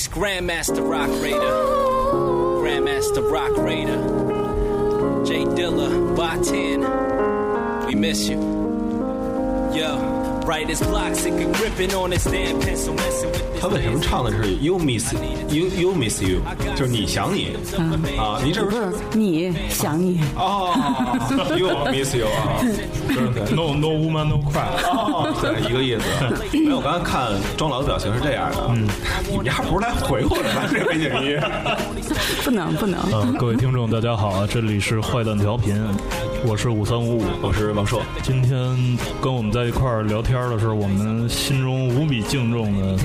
Thanks, Grandmaster Rock Raider. Grandmaster Rock Raider. Jay Dilla, Batan. We miss you. Yo. 他为什么唱的是 you miss you you miss you 就是你想你啊你这不是你想你哦 you miss you 啊。对对 no no woman no cry"，哦对一个意思没有我刚才看庄老的表情是这样的嗯你还不是来回我的吗这背景音乐不能不能嗯各位听众大家好这里是坏蛋调频我是五三五五，我是王硕。今天跟我们在一块儿聊天的是我们心中无比敬重的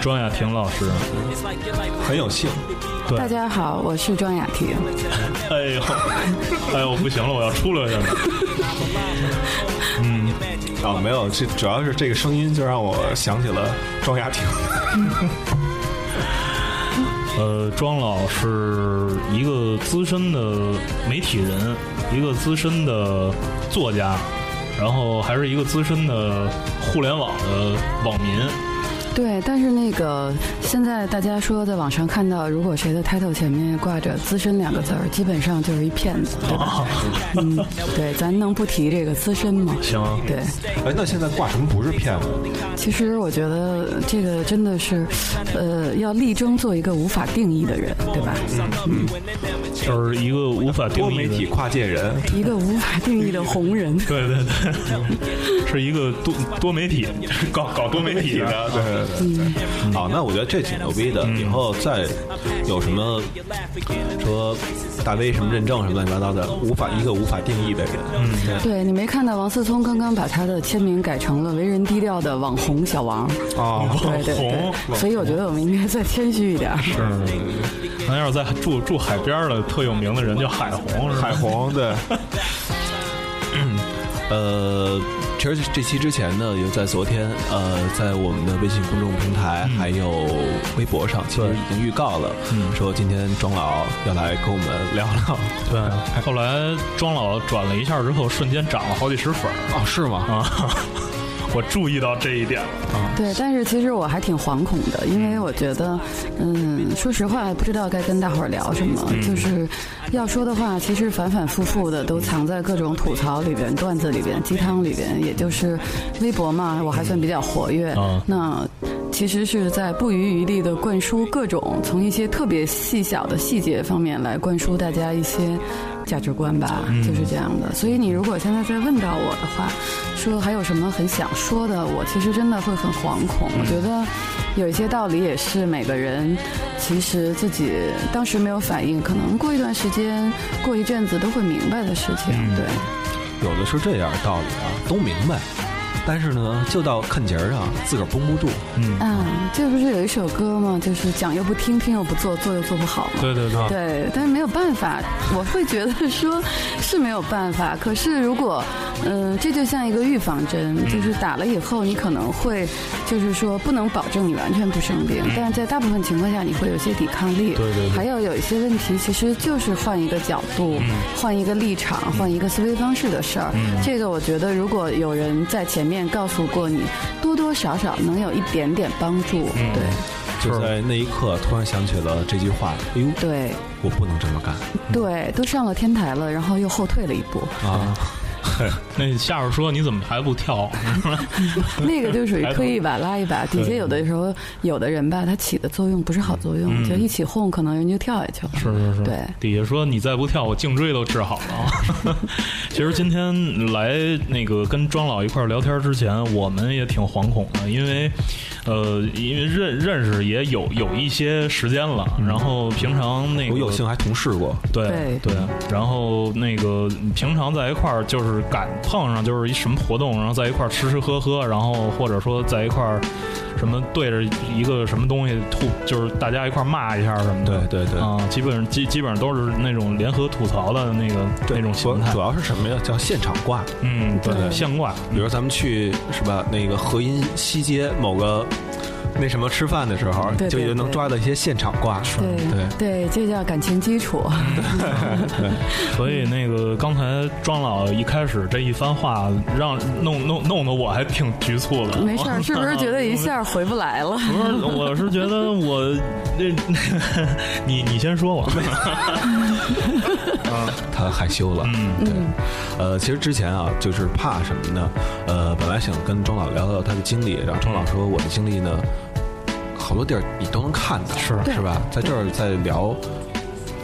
庄雅婷老师。很有幸，对，大家好，我是庄雅婷。哎呦，哎呦，不行了，我要出溜下去了。嗯，啊，没有，这主要是这个声音就让我想起了庄雅婷。呃，庄老是一个资深的媒体人，一个资深的作家，然后还是一个资深的互联网的网民。对，但是那个现在大家说在网上看到，如果谁的 title 前面挂着“资深”两个字儿，基本上就是一骗子，对吧？嗯，对，咱能不提这个资深吗？行，对，哎，那现在挂什么不是骗子？其实我觉得这个真的是，呃，要力争做一个无法定义的人，对吧？嗯，就是一个无法定义的多媒体跨界人，一个无法定义的红人。对 对对，是一个多多媒体搞搞多媒体的，对对对。好，那我觉得这挺牛逼的。以后再有什么说大 V 什么认证什么乱七八糟的，无法一个无法定义的人，嗯，对。你没看到王思聪刚刚把他的签名改成了为人低调的网红小王。哦，对对对，所以我觉得我们应该再谦虚一点。是，那要是在住住海边的特有名的人叫海红，海红对。呃，其实这期之前呢，也在昨天，呃，在我们的微信公众平台还有微博上，其实已经预告了，说今天庄老要来跟我们聊聊。对，后来庄老转了一下之后，瞬间涨了好几十粉哦，是吗？啊。我注意到这一点了啊！对，但是其实我还挺惶恐的，因为我觉得，嗯，说实话，不知道该跟大伙儿聊什么。就是要说的话，其实反反复复的都藏在各种吐槽里边、段子里边、鸡汤里边。也就是微博嘛，我还算比较活跃。那其实是在不遗余力的灌输各种，从一些特别细小的细节方面来灌输大家一些。价值观吧，就是这样的。所以你如果现在再问到我的话，说还有什么很想说的，我其实真的会很惶恐。我觉得有一些道理也是每个人其实自己当时没有反应，可能过一段时间、过一阵子都会明白的事情。对，有的是这样道理啊，都明白。但是呢，就到看节儿上，自个儿绷不住。嗯啊，这不是有一首歌吗？就是讲又不听，听又不做，做又做不好嘛。对对对。对，但是没有办法，我会觉得说是没有办法。可是如果，嗯，这就像一个预防针，就是打了以后，你可能会，就是说不能保证你完全不生病，但是在大部分情况下，你会有些抵抗力。对对。还有有一些问题，其实就是换一个角度，换一个立场，换一个思维方式的事儿。这个我觉得，如果有人在前面。面告诉过你，多多少少能有一点点帮助。对，就在那一刻，突然想起了这句话。哎呦，对，我不能这么干。对，都上了天台了，然后又后退了一步。啊。那下边说你怎么还不跳？那个就属于推一把拉一把，底下有的时候有的人吧，他起的作用不是好作用，就一起哄，可能人就跳下去了。是是是，对。底下说你再不跳，我颈椎都治好了。其实今天来那个跟庄老一块聊天之前，我们也挺惶恐的，因为呃，因为认认识也有有一些时间了，然后平常那个我有幸还同事过，对对，然后那个平常在一块儿就是。敢碰上就是一什么活动，然后在一块儿吃吃喝喝，然后或者说在一块儿什么对着一个什么东西吐，就是大家一块儿骂一下什么的。对对对，啊，基本上基基本上都是那种联合吐槽的那个那种形态。主要是什么呀？叫现场挂。嗯，对，现挂。比如咱们去是吧？那个河阴西街某个那什么吃饭的时候，对对就也能抓到一些现场挂。对对对，这叫感情基础。所以那个刚才庄老一开始这一番话，让弄弄弄得我还挺局促的。没事儿，是不是觉得一下回不来了？不是，我是觉得我这，你你先说吧。他害羞了。嗯，对，呃，其实之前啊，就是怕什么呢？呃，本来想跟庄老聊聊他的经历，然后庄老说我的经历呢，好多地儿你都能看到，是。是吧？在这儿在聊，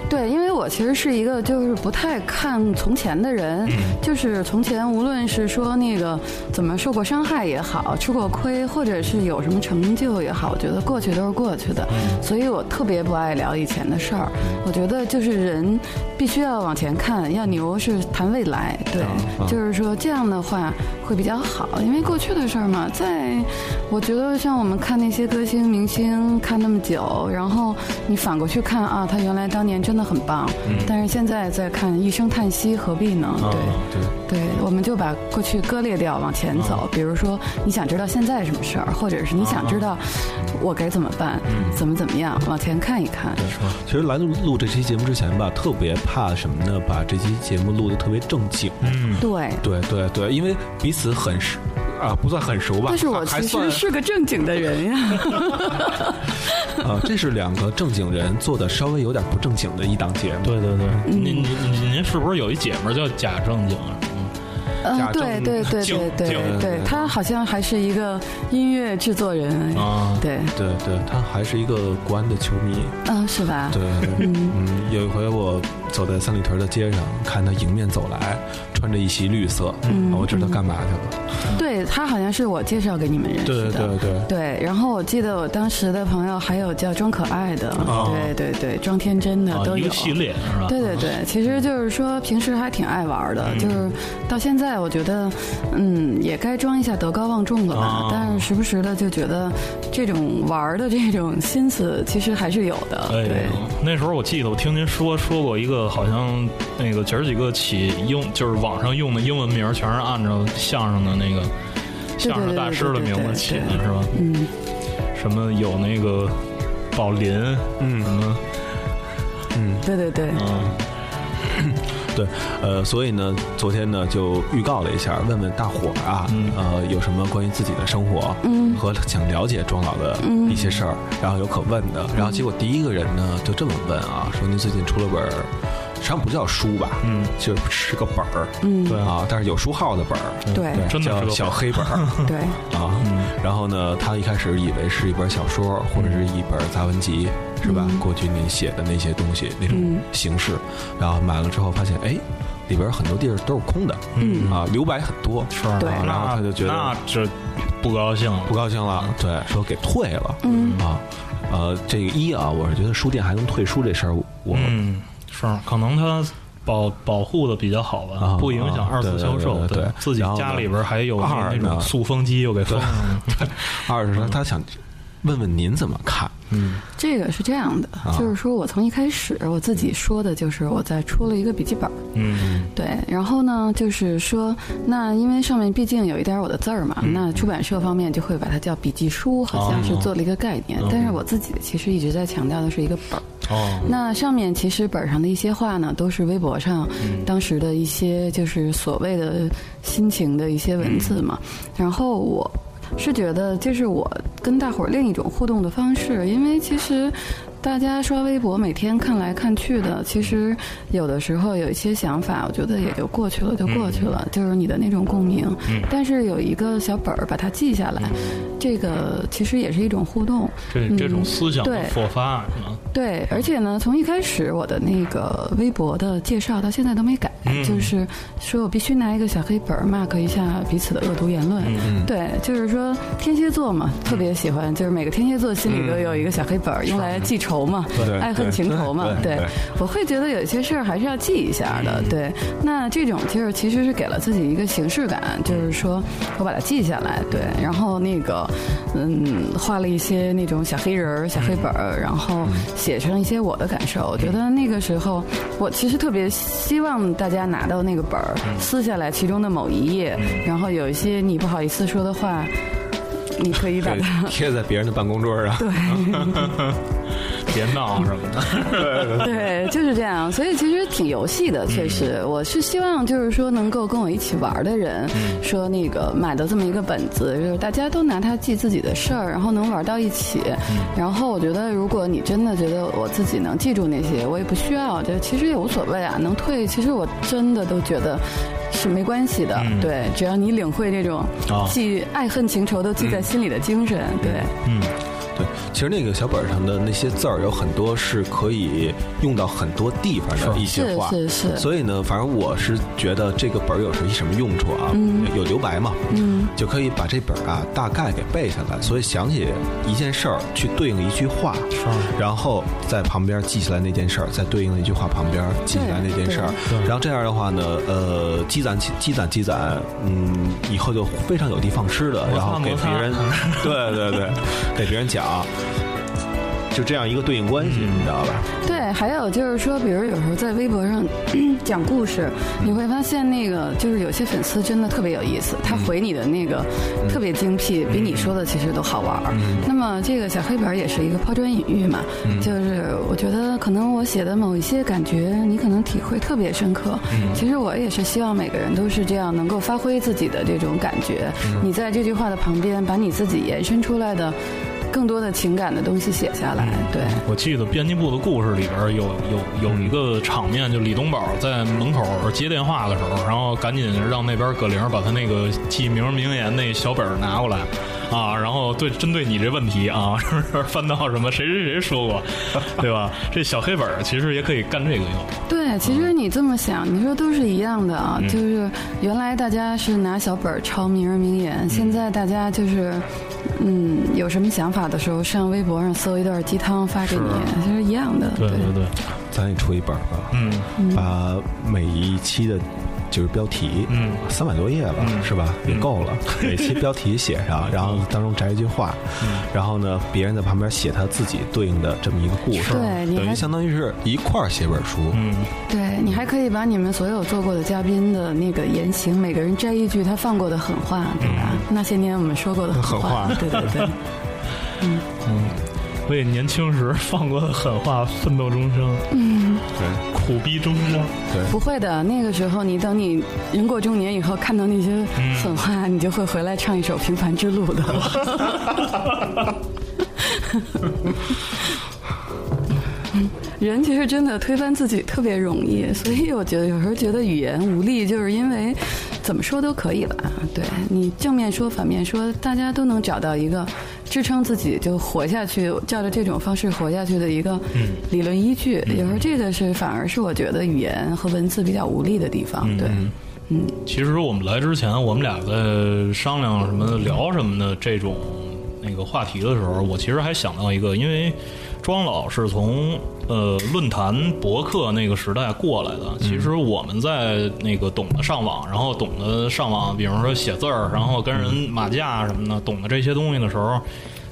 对，我其实是一个就是不太看从前的人，就是从前无论是说那个怎么受过伤害也好，吃过亏，或者是有什么成就也好，我觉得过去都是过去的，所以我特别不爱聊以前的事儿。我觉得就是人必须要往前看，要牛是谈未来，对，就是说这样的话会比较好，因为过去的事儿嘛，在我觉得像我们看那些歌星明星看那么久，然后你反过去看啊，他原来当年真的很棒，但是现在再看一声叹息，何必呢？对。对，对，我们就把过去割裂掉，往前走。比如说，你想知道现在什么事儿，或者是你想知道我该怎么办，怎么怎么样，往前看一看。其实来录录这期节目之前吧，特别怕什么呢？把这期节目录的特别正经。嗯，对，对对对，因为彼此很熟啊，不算很熟吧，但是我其实是个正经的人呀。啊，这是两个正经人做的稍微有点不正经的一档节目。对对对，您您您您是不是有一姐们叫假正经啊？嗯，对对对对对对，他好像还是一个音乐制作人。啊，对，对对，他还是一个国安的球迷。嗯，是吧？对，嗯，有一回我走在三里屯的街上，看他迎面走来，穿着一袭绿色，嗯我知道干嘛去了。对他好像是我介绍给你们认识对的。对对，对，然后我记得我当时的朋友还有叫装可爱的，哦对对对，装天真的啊都有。一个系列是吧？对对对，其实就是说平时还挺爱玩的，嗯就是到现在我觉得，嗯，也该装一下德高望重了吧。啊但是时不时的就觉得这种玩的这种心思其实还是有的。哎对，那时候我记得我听您说说过一个，好像那个姐儿几个起英就是网上用的英文名全是按照相声的那个相声大师的名字起的是吧？嗯，什么有那个宝林，嗯。什么嗯，对对对，嗯 对，呃，所以呢，昨天呢就预告了一下，问问大伙儿啊，嗯呃，有什么关于自己的生活，嗯。和想了解庄老的一些事儿，然后有可问的，然后结果第一个人呢就这么问啊，说您最近出了本儿，实际上不叫书吧，嗯，就是个本儿，嗯，对。啊，但是有书号的本儿，对。叫真的是个小黑本儿。对，啊。然后呢，他一开始以为是一本小说或者是一本杂文集，是吧？过去您写的那些东西那种嗯。形式，然后买了之后发现，哎，里边很多地儿都是空的，嗯。啊，留白很多，是。对。啊然后他就觉得那这不高兴。了不高兴了，对，说给退了，嗯。啊，呃，这个一啊，我是觉得书店还能退书这事儿，我嗯，是可能他保保护的比较好吧，啊不影响二次销售。对自己家里边还有那种塑封机，又给封上了。二是说他想问问您怎么看，嗯这个是这样的，啊。就是说我从一开始我自己说的就是我在出了一个笔记本，嗯。对，然后呢，就是说，那因为上面毕竟有一点我的字儿嘛，那出版社方面就会把它叫笔记书，好像是做了一个概念。但是我自己其实一直在强调的是一个本儿。哦。那上面其实本上的一些话呢，都是微博上当时的一些就是所谓的心情的一些文字嘛。然后我是觉得，这是我跟大伙儿另一种互动的方式，因为其实。大家刷微博，每天看来看去的，其实有的时候有一些想法，我觉得也就过去了，就过去了，就是你的那种共鸣。但是有一个小本儿把它记下来，这个其实也是一种互动。这这种思想的对复发是吗？对，而且呢，从一开始我的那个微博的介绍到现在都没改，就是说我必须拿一个小黑本儿 mark 一下彼此的恶毒言论。对，就是说天蝎座嘛，特别喜欢，就是每个天蝎座心里都有一个小黑本儿，用来记仇嘛，对爱恨情仇嘛。对我会觉得有些事儿还是要记一下的。对，那这种就是其实是给了自己一个形式感，就是说我把它记下来，对，然后那个嗯，画了一些那种小黑人儿、小黑本儿，然后写上一些我的感受。我觉得那个时候，我其实特别希望大家拿到那个本儿，撕下来其中的某一页，然后有一些你不好意思说的话。你可以把它贴在别人的办公桌上。对。别闹什么的。对，就是这样。所以其实挺游戏的，确实，我是希望就是说能够跟我一起玩的人，说那个买的这么一个本子，就是大家都拿它记自己的事儿，然后能玩到一起。然后我觉得，如果你真的觉得我自己能记住那些，我也不需要，就其实也无所谓啊。能退，其实我真的都觉得是没关系的。对，只要你领会这种啊记爱恨情仇都记在心里的精神，对。嗯，对，其实那个小本上的那些字儿有很多是可以用到很多地方的一些话，是是是所以呢，反正我是觉得这个本儿有什一什么用处啊？有留白嘛，嗯，就可以把这本儿啊大概给背下来，所以想起一件事儿去对应一句话，是然后在旁边记下来那件事儿，再对应那句话旁边记下来那件事儿对，然后这样的话呢，呃，积攒起积攒积攒，嗯，以后就非常有的放矢的，然后给别人，对对对，给别人讲，就这样一个对应关系，嗯你知道吧？对，还有就是说，比如有时候在微博上 讲故事，你会发现那个就是有些粉丝真的特别有意思，他回你的那个特别精辟，比你说的其实都好玩儿。那么这个小黑本也是一个抛砖引玉嘛，就是我觉得可能我写的某一些感觉，你可能体会特别深刻。其实我也是希望每个人都是这样，能够发挥自己的这种感觉。你在这句话的旁边，把你自己延伸出来的更多的情感的东西写下来。对。我记得编辑部的故事里边有有有一个场面，就李东宝在门口接电话的时候，然后赶紧让那边葛玲把他那个记名名言那小本儿拿过来。啊，然后对针对你这问题啊，是不是翻到什么谁谁谁说过，对吧？这小黑本儿其实也可以干这个用。对，其实你这么想，你说都是一样的啊。就是原来大家是拿小本儿抄名人名言，现在大家就是，嗯，有什么想法的时候，上微博上搜一段鸡汤发给你，其实一样的。对对对，咱也出一本儿吧，嗯把每一期的。就是标题，嗯。三百多页吧，嗯。是吧？也够了。每期标题写上，然后当中摘一句话，嗯。然后呢，别人在旁边写他自己对应的这么一个故事，对等于相当于是一块儿写本书。嗯，对你还可以把你们所有做过的嘉宾的那个言行，每个人摘一句他放过的狠话，对吧？那些年我们说过的狠狠话。对对对。为年轻时放过的狠话奋斗终生，嗯，对苦逼终生。对，不会的，那个时候你等你人过中年以后，看到那些狠话，你就会回来唱一首《平凡之路》的。人其实真的推翻自己特别容易，所以我觉得有时候觉得语言无力，就是因为怎么说都可以了。对你正面说、反面说，大家都能找到一个支撑自己就活下去，照着这种方式活下去的一个理论依据。有时候这个是反而是我觉得语言和文字比较无力的地方。对，嗯其实我们来之前，我们俩在商量什么聊什么的这种那个话题的时候，我其实还想到一个，因为庄老是从呃论坛博客那个时代过来的。其实我们在那个懂得上网，然后懂得上网，比如说写字儿，然后跟人马架什么的，懂得这些东西的时候。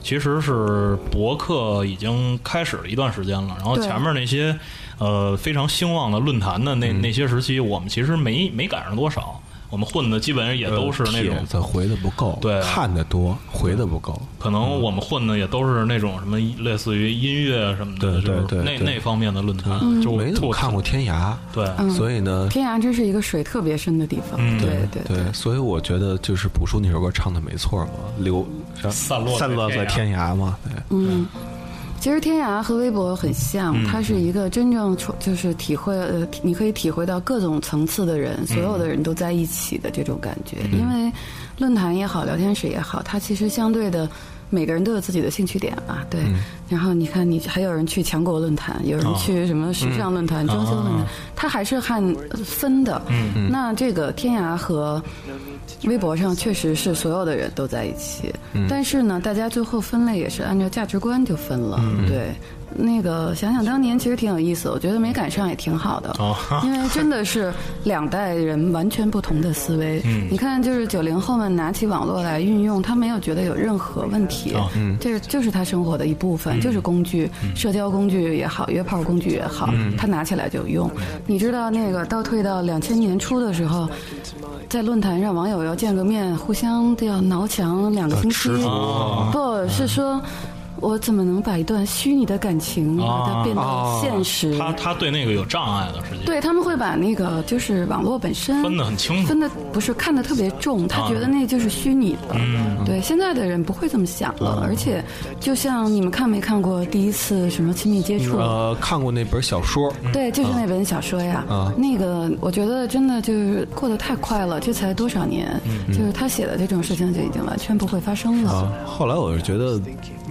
其实是博客已经开始了一段时间了，然后前面那些呃非常兴旺的论坛的那、那些时期，我们其实没没赶上多少，我们混的基本上也都是那种帖子回的不够，对。看的多，回的不够。可能我们混的也都是那种什么类似于音乐什么的，对对对对那那方面的论坛，就没怎么看过天涯，对，所以呢，天涯真是一个水特别深的地方。嗯。对对对，所以我觉得就是朴树那首歌唱的没错嘛，流散落在散落在天天涯嘛，对，嗯，其实天涯和微博很像，嗯它是一个真正出就是体会呃，你可以体会到各种层次的人，所有的人都在一起的这种感觉。嗯因为论坛也好，聊天室也好，它其实相对的。每个人都有自己的兴趣点嘛，对。然后你看，你还有人去强国论坛，有人去什么时尚论坛、装修论坛，它还是按呃分的。嗯那这个天涯和微博上确实是所有的人都在一起，但是呢，大家最后分类也是按照价值观就分了。对，那个想想当年其实挺有意思，我觉得没赶上也挺好的，哦。因为真的是两代人完全不同的思维。嗯。你看，就是九零后们拿起网络来运用，他没有觉得有任何问题，哦。嗯。这就是他生活的一部分，就是工具，社交工具也好，约炮工具也好，嗯。他拿起来就用。你知道那个倒退到两千年初的时候。在论坛上，网友要见个面，互相都要挠墙两个星期，哦不是说，我怎么能把一段虚拟的感情把它变到现实？他他对那个有障碍的，实际对他们会把那个就是网络本身分得很清楚不是看得特别重，他啊觉得那就是虚拟的。嗯对，现在的人不会这么想了，而且就像你们看没看过第一次什么亲密接触？呃，看过那本小说，对，就是那本小说呀。啊那个我觉得真的就是过得太快了，这才多少年，嗯就是他写的这种事情就已经完全不会发生了。啊，后来我是觉得，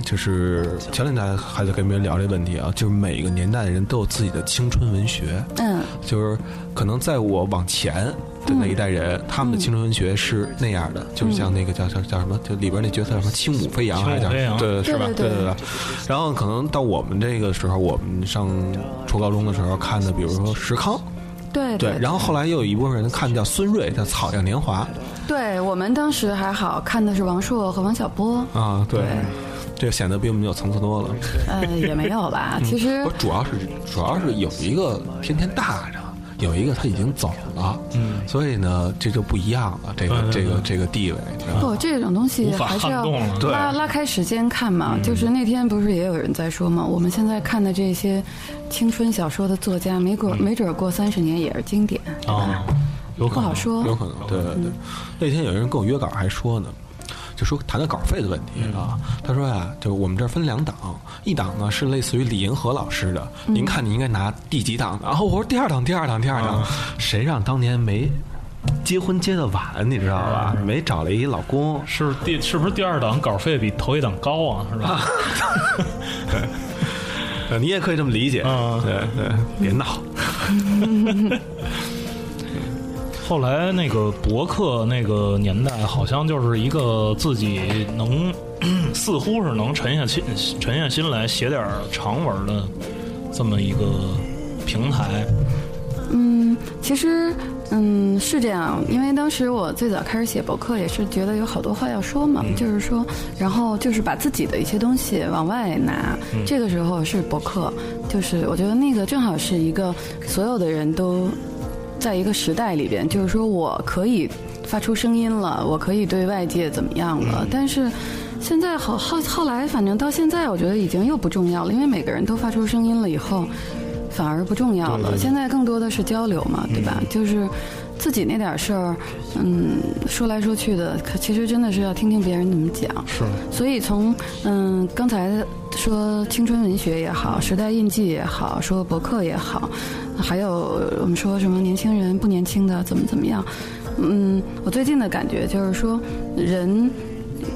就是前两天还在跟别人聊这个问题啊，就是每个年代的人都有自己的青春文学，嗯，就是可能在我往前的那一代人，他们的青春文学是那样的，就是像那个叫叫叫什么，就里边那角色叫什么轻舞飞扬还是叫对是吧？对对对。然后可能到我们这个时候，我们上初高中的时候看的，比如说石康，对对，然后后来又有一部分人看叫孙瑞，叫《草样年华对我们当时还好看的是王朔和王小波》，啊，对对，这显得比我们有层次多了。呃，也没有吧。其实我主要是主要是有一个天天大着，有一个他已经走了，嗯，所以呢，这就不一样了，这个这个这个地位？不，这种东西还是要拉拉开时间看嘛。就是那天不是也有人在说嘛，我们现在看的这些青春小说的作家，没过没准过三十年也是经典，啊，有可能不好说。有可能，对对对。那天有人跟我约稿，还说呢。就说谈谈稿费的问题啊，他说呀，就我们这儿分两档，一档呢是类似于李银河老师的，您看你应该拿第几档？然后我说第二档，第二档，第二档，谁让当年没结婚结的晚，你知道吧？没找了一老公，是第是不是第二档稿费比头一档高啊？是吧？对，你也可以这么理解，嗯。对对，别闹，后来那个博客那个年代，好像就是一个自己能，似乎是能沉下心沉下心来写点儿长文的这么一个平台。嗯，其实嗯是这样，因为当时我最早开始写博客，也是觉得有好多话要说嘛，就是说，然后就是把自己的一些东西往外拿，这个时候是博客，就是我觉得那个正好是一个所有的人都在一个时代里边，就是说我可以发出声音了，我可以对外界怎么样了，但是。现在后后后来，反正到现在，我觉得已经又不重要了，因为每个人都发出声音了以后，反而不重要了。现在更多的是交流嘛，对吧？就是自己那点事儿，嗯，说来说去的，可其实真的是要听听别人怎么讲。是，所以从嗯刚才说青春文学也好，时代印记也好，说博客也好，还有我们说什么年轻人不年轻的怎么怎么样，嗯，我最近的感觉就是说人。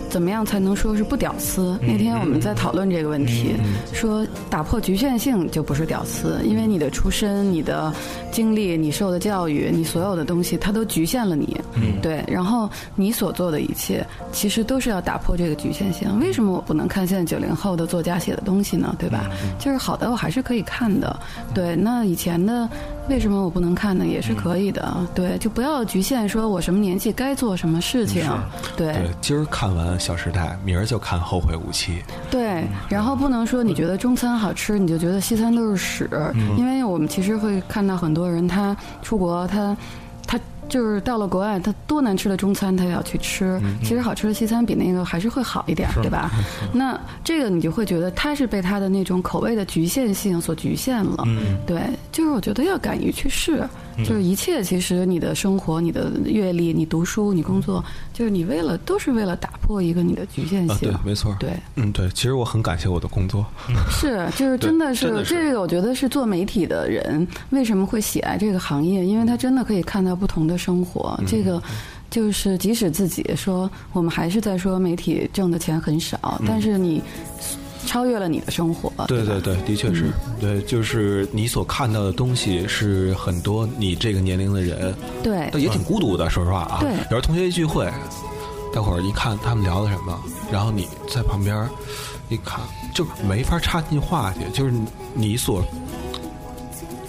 怎么样才能说是不屌丝？那天我们在讨论这个问题，说打破局限性就不是屌丝，因为你的出身、你的经历、你受的教育、你所有的东西，它都局限了你。对，然后你所做的一切，其实都是要打破这个局限性。为什么我不能看现在九零后的作家写的东西呢？对吧？就是好的，我还是可以看的。对，那以前的为什么我不能看呢？也是可以的。对，就不要局限说我什么年纪该做什么事情。对对，今儿看完《小时代》，明儿就看《后会无期》。对，然后不能说你觉得中餐好吃，你就觉得西餐都是屎，因为我们其实会看到很多人他出国，他他就是到了国外，他多难吃的中餐他也要去吃。其实好吃的西餐比那个还是会好一点，对吧？那这个你就会觉得他是被他的那种口味的局限性所局限了。对，就是我觉得要敢于去试，就是一切其实你的生活、你的阅历、你读书、你工作，就是你为了都是为了打破一个你的局限啊，性。对，没错，对。嗯，对，其实我很感谢我的工作，是，就是真的是真的是。这个，我觉得是做媒体的人为什么会喜爱这个行业，因为他真的可以看到不同的生活。嗯。这个就是即使自己说我们还是在说媒体挣的钱很少，但是你超越了你的生活。嗯对对对，的确是，对，就是你所看到的东西是很多你这个年龄的人，对但也挺孤独的，说实话啊。对有时候同学一聚会，待会儿一看他们聊的什么，然后你在旁边儿一看就没法插进话去，就是你所。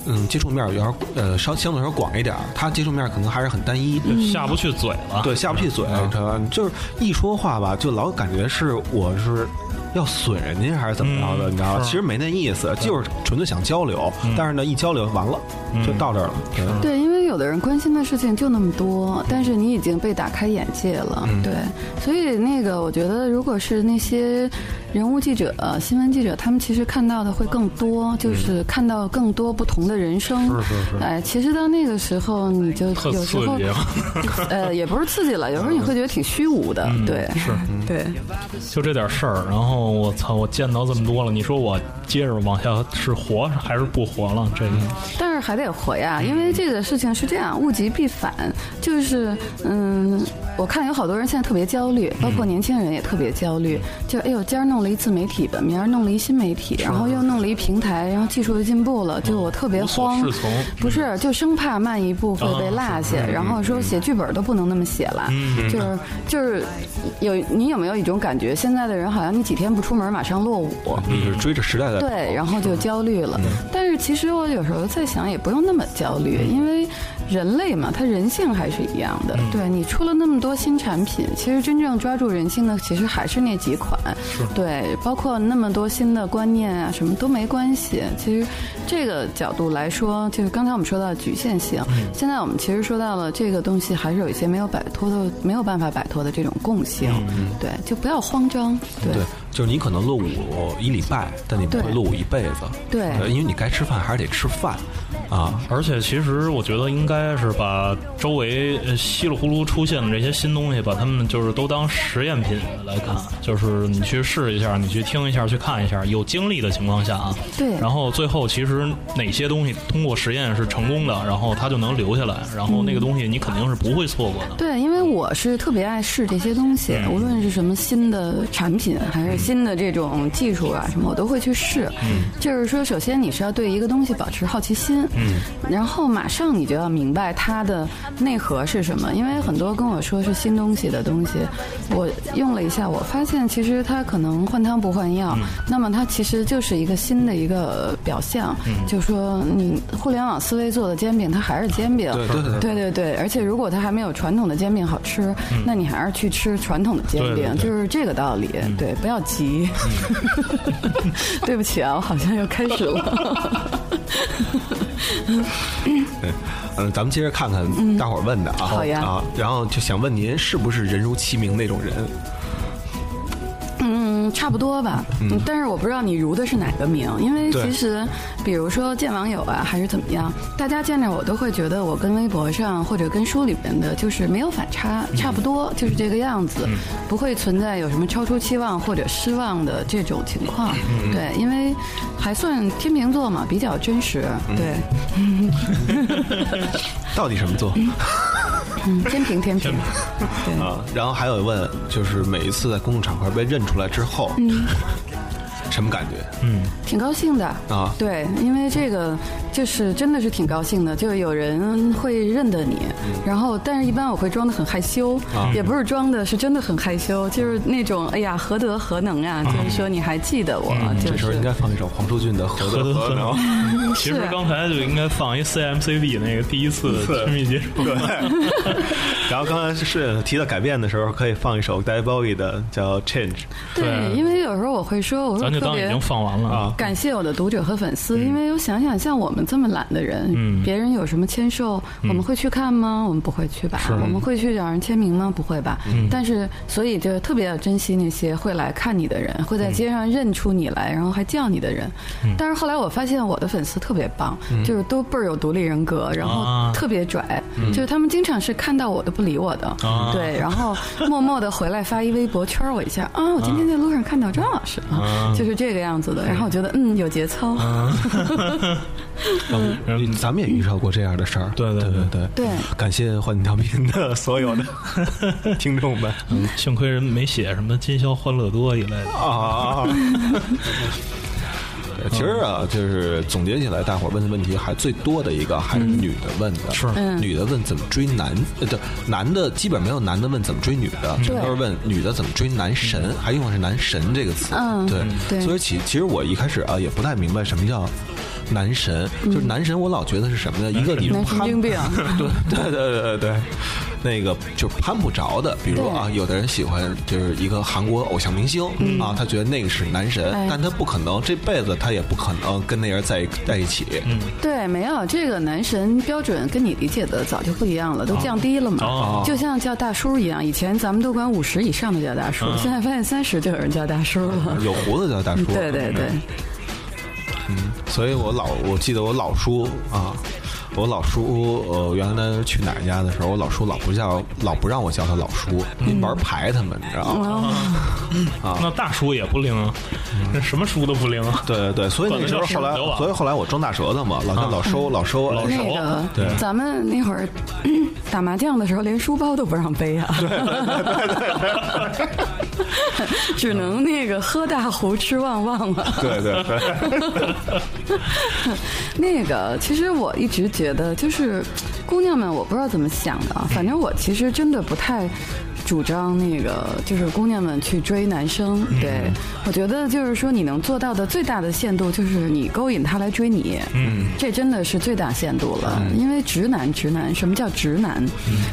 嗯，接触面儿要呃稍相对来说广一点儿，他接触面可能还是很单一，下不去嘴了。对，下不去嘴，知道吧？就是一说话吧，就老感觉是我是要损人家还是怎么着的，嗯你知道吧？其实没那意思，就是纯粹想交流，嗯但是呢，一交流完了就到这儿了。对对，因为有的人关心的事情就那么多，但是你已经被打开眼界了，对，所以那个我觉得，如果是那些人物记者、呃新闻记者，他们其实看到的会更多，就是看到更多不同的人生。是是是哎，其实到那个时候，你就有时候，呃，也不是刺激了，有时候你会觉得挺虚无的，对，是对。就这点事儿。然后我操，我见到这么多了，你说我接着往下是活还是不活了？这个但是还得活呀，因为这个事情是这样，物极必反，就是嗯，我看有好多人现在特别焦虑，包括年轻人也特别焦虑，就哎呦，今儿弄了一自媒体吧，明儿弄了一新媒体，然后又弄了一平台，然后技术又进步了，就我特别慌不是，就生怕慢一步会被落下，然后说写剧本都不能那么写了，就是就是有你有没有一种感觉，现在的人好像你几天不出门马上落伍，就是追着时代的对，然后就焦虑了。但是其实我有时候在想，也不用那么焦虑，因为人类嘛，它人性还是一样的。对你出了那么多新产品，其实真正抓住人性的，其实还是那几款。对，包括那么多新的观念啊，什么都没关系。其实这个角度来说，就是刚才我们说到的局限性，现在我们其实说到了这个东西，还是有一些没有摆脱的、没有办法摆脱的这种共性。对，就不要慌张。对对，就是你可能落伍一礼拜，但你不会对落伍一辈子。对因为你该吃饭还是得吃饭啊。而且其实我觉得应该是把周围呃稀里糊涂出现的这些新东西，把它们就是都当实验品来看，就是你去试一下，你去听一下，去看一下，有经历的情况下啊。对然后最后其实哪些东西通过实验是成功的，然后它就能留下来，然后那个东西你肯定是不会错过的。对，因为我是特别爱试这些东西，无论是什么新的产品，还是新的这种技术啊什么，我都会去试。嗯。就是说，首先你是要对一个东西保持好奇心，嗯。然后马上你就要明白它的内核是什么。因为很多跟我说是新东西的东西，我用了一下，我发现其实它可能换汤不换药，那么它其实就是一个新的一个表象。就说你互联网思维做的煎饼，它还是煎饼，对对对对。对对，而且如果它还没有传统的煎饼好吃，那你还是去吃传统的煎饼，就是这个道理。对，不要急。对不起啊，我好像又开始了。对，嗯，咱们接着看看大伙儿问的啊，好呀啊，然后就想问您是不是人如其名那种人？嗯，差不多吧。嗯，但是我不知道你如的是哪个名，因为其实，比如说见网友啊，还是怎么样，大家见着我都会觉得我跟微博上或者跟书里边的，就是没有反差，差不多就是这个样子，不会存在有什么超出期望或者失望的这种情况。对，因为还算天秤座嘛，比较真实。对，到底什么座？嗯，天平天平。对。啊，然后还有问，就是每一次在公共场合被认出来之后，嗯。什么感觉？嗯，挺高兴的。啊。对，因为这个就是真的是挺高兴的，就是有人会认得你，然后但是一般我会装的很害羞，啊。也不是装的，是真的很害羞，就是那种哎呀何德何能啊，就是说你还记得我，就是。这时候应该放一首黄舒骏的《何德何能》。其实刚才就应该放一 CMCB 那个第一次亲密接触。对，然后刚才是提到改变的时候，可以放一首 David Bowie 的叫《Change》对，因为有时候我会说，我说就当已经放完了啊。感谢我的读者和粉丝，因为我想想，像我们这么懒的人，嗯。别人有什么签售，我们会去看吗？我们不会去吧？我们会去找人签名吗？不会吧？但是，所以就特别要珍惜那些会来看你的人，会在街上认出你来，然后还叫你的人。但是后来我发现我的粉丝特别棒，就是都倍儿有独立人格，然后啊。特别拽，就是他们经常是看到我都不理我的，啊。对，然后默默的回来发一微博圈我一下啊，我今天在路上看到张老师啊，就是这个样子的。然后我觉得嗯有节操，嗯，咱们也遇到过这样的事儿。对对对对对对感谢幻景调频的所有的 听众们嗯，幸亏人没写什么“今宵欢乐多”一类的。啊。其实啊，就是总结起来，大伙儿问的问题还最多的一个还是女的问的，是。女的问怎么追男，呃，对，男的基本没有男的问怎么追女的，全都是问女的怎么追男神，还用的是男神这个词，嗯对，对。所以其其实我一开始啊也不太明白什么叫。男神就是男神，我老觉得是什么呢？一个你男神攀经病。对对对对对，那个就是攀不着的。比如啊，有的人喜欢就是一个韩国偶像明星啊，他觉得那个是男神，哎。但他不可能这辈子他也不可能跟那人在在一起。对，没有这个男神标准跟你理解的早就不一样了，都降低了嘛。哦。就像叫大叔一样，以前咱们都管五十以上的叫大叔，现在发现三十就有人叫大叔了。有胡子叫大叔，对对对，所以我老我记得我老叔啊，我老叔呃原来去奶奶家的时候，我老叔老不叫老不让我叫他老叔，玩牌他们你知道吗？啊。那大叔也不灵啊，那什么叔都不灵啊。对对对，所以那时候后来所以后来我装大舌头嘛，老叫老收老收。老那个对。咱们那会儿 打麻将的时候，连书包都不让背啊，只能那个喝大壶吃旺旺了。对对对，那个，其实我一直觉得，就是姑娘们，我不知道怎么想的啊，反正我其实真的不太。主张那个就是姑娘们去追男生，对我觉得就是说你能做到的最大的限度就是你勾引他来追你，嗯，这真的是最大限度了。因为直男，直男，什么叫直男？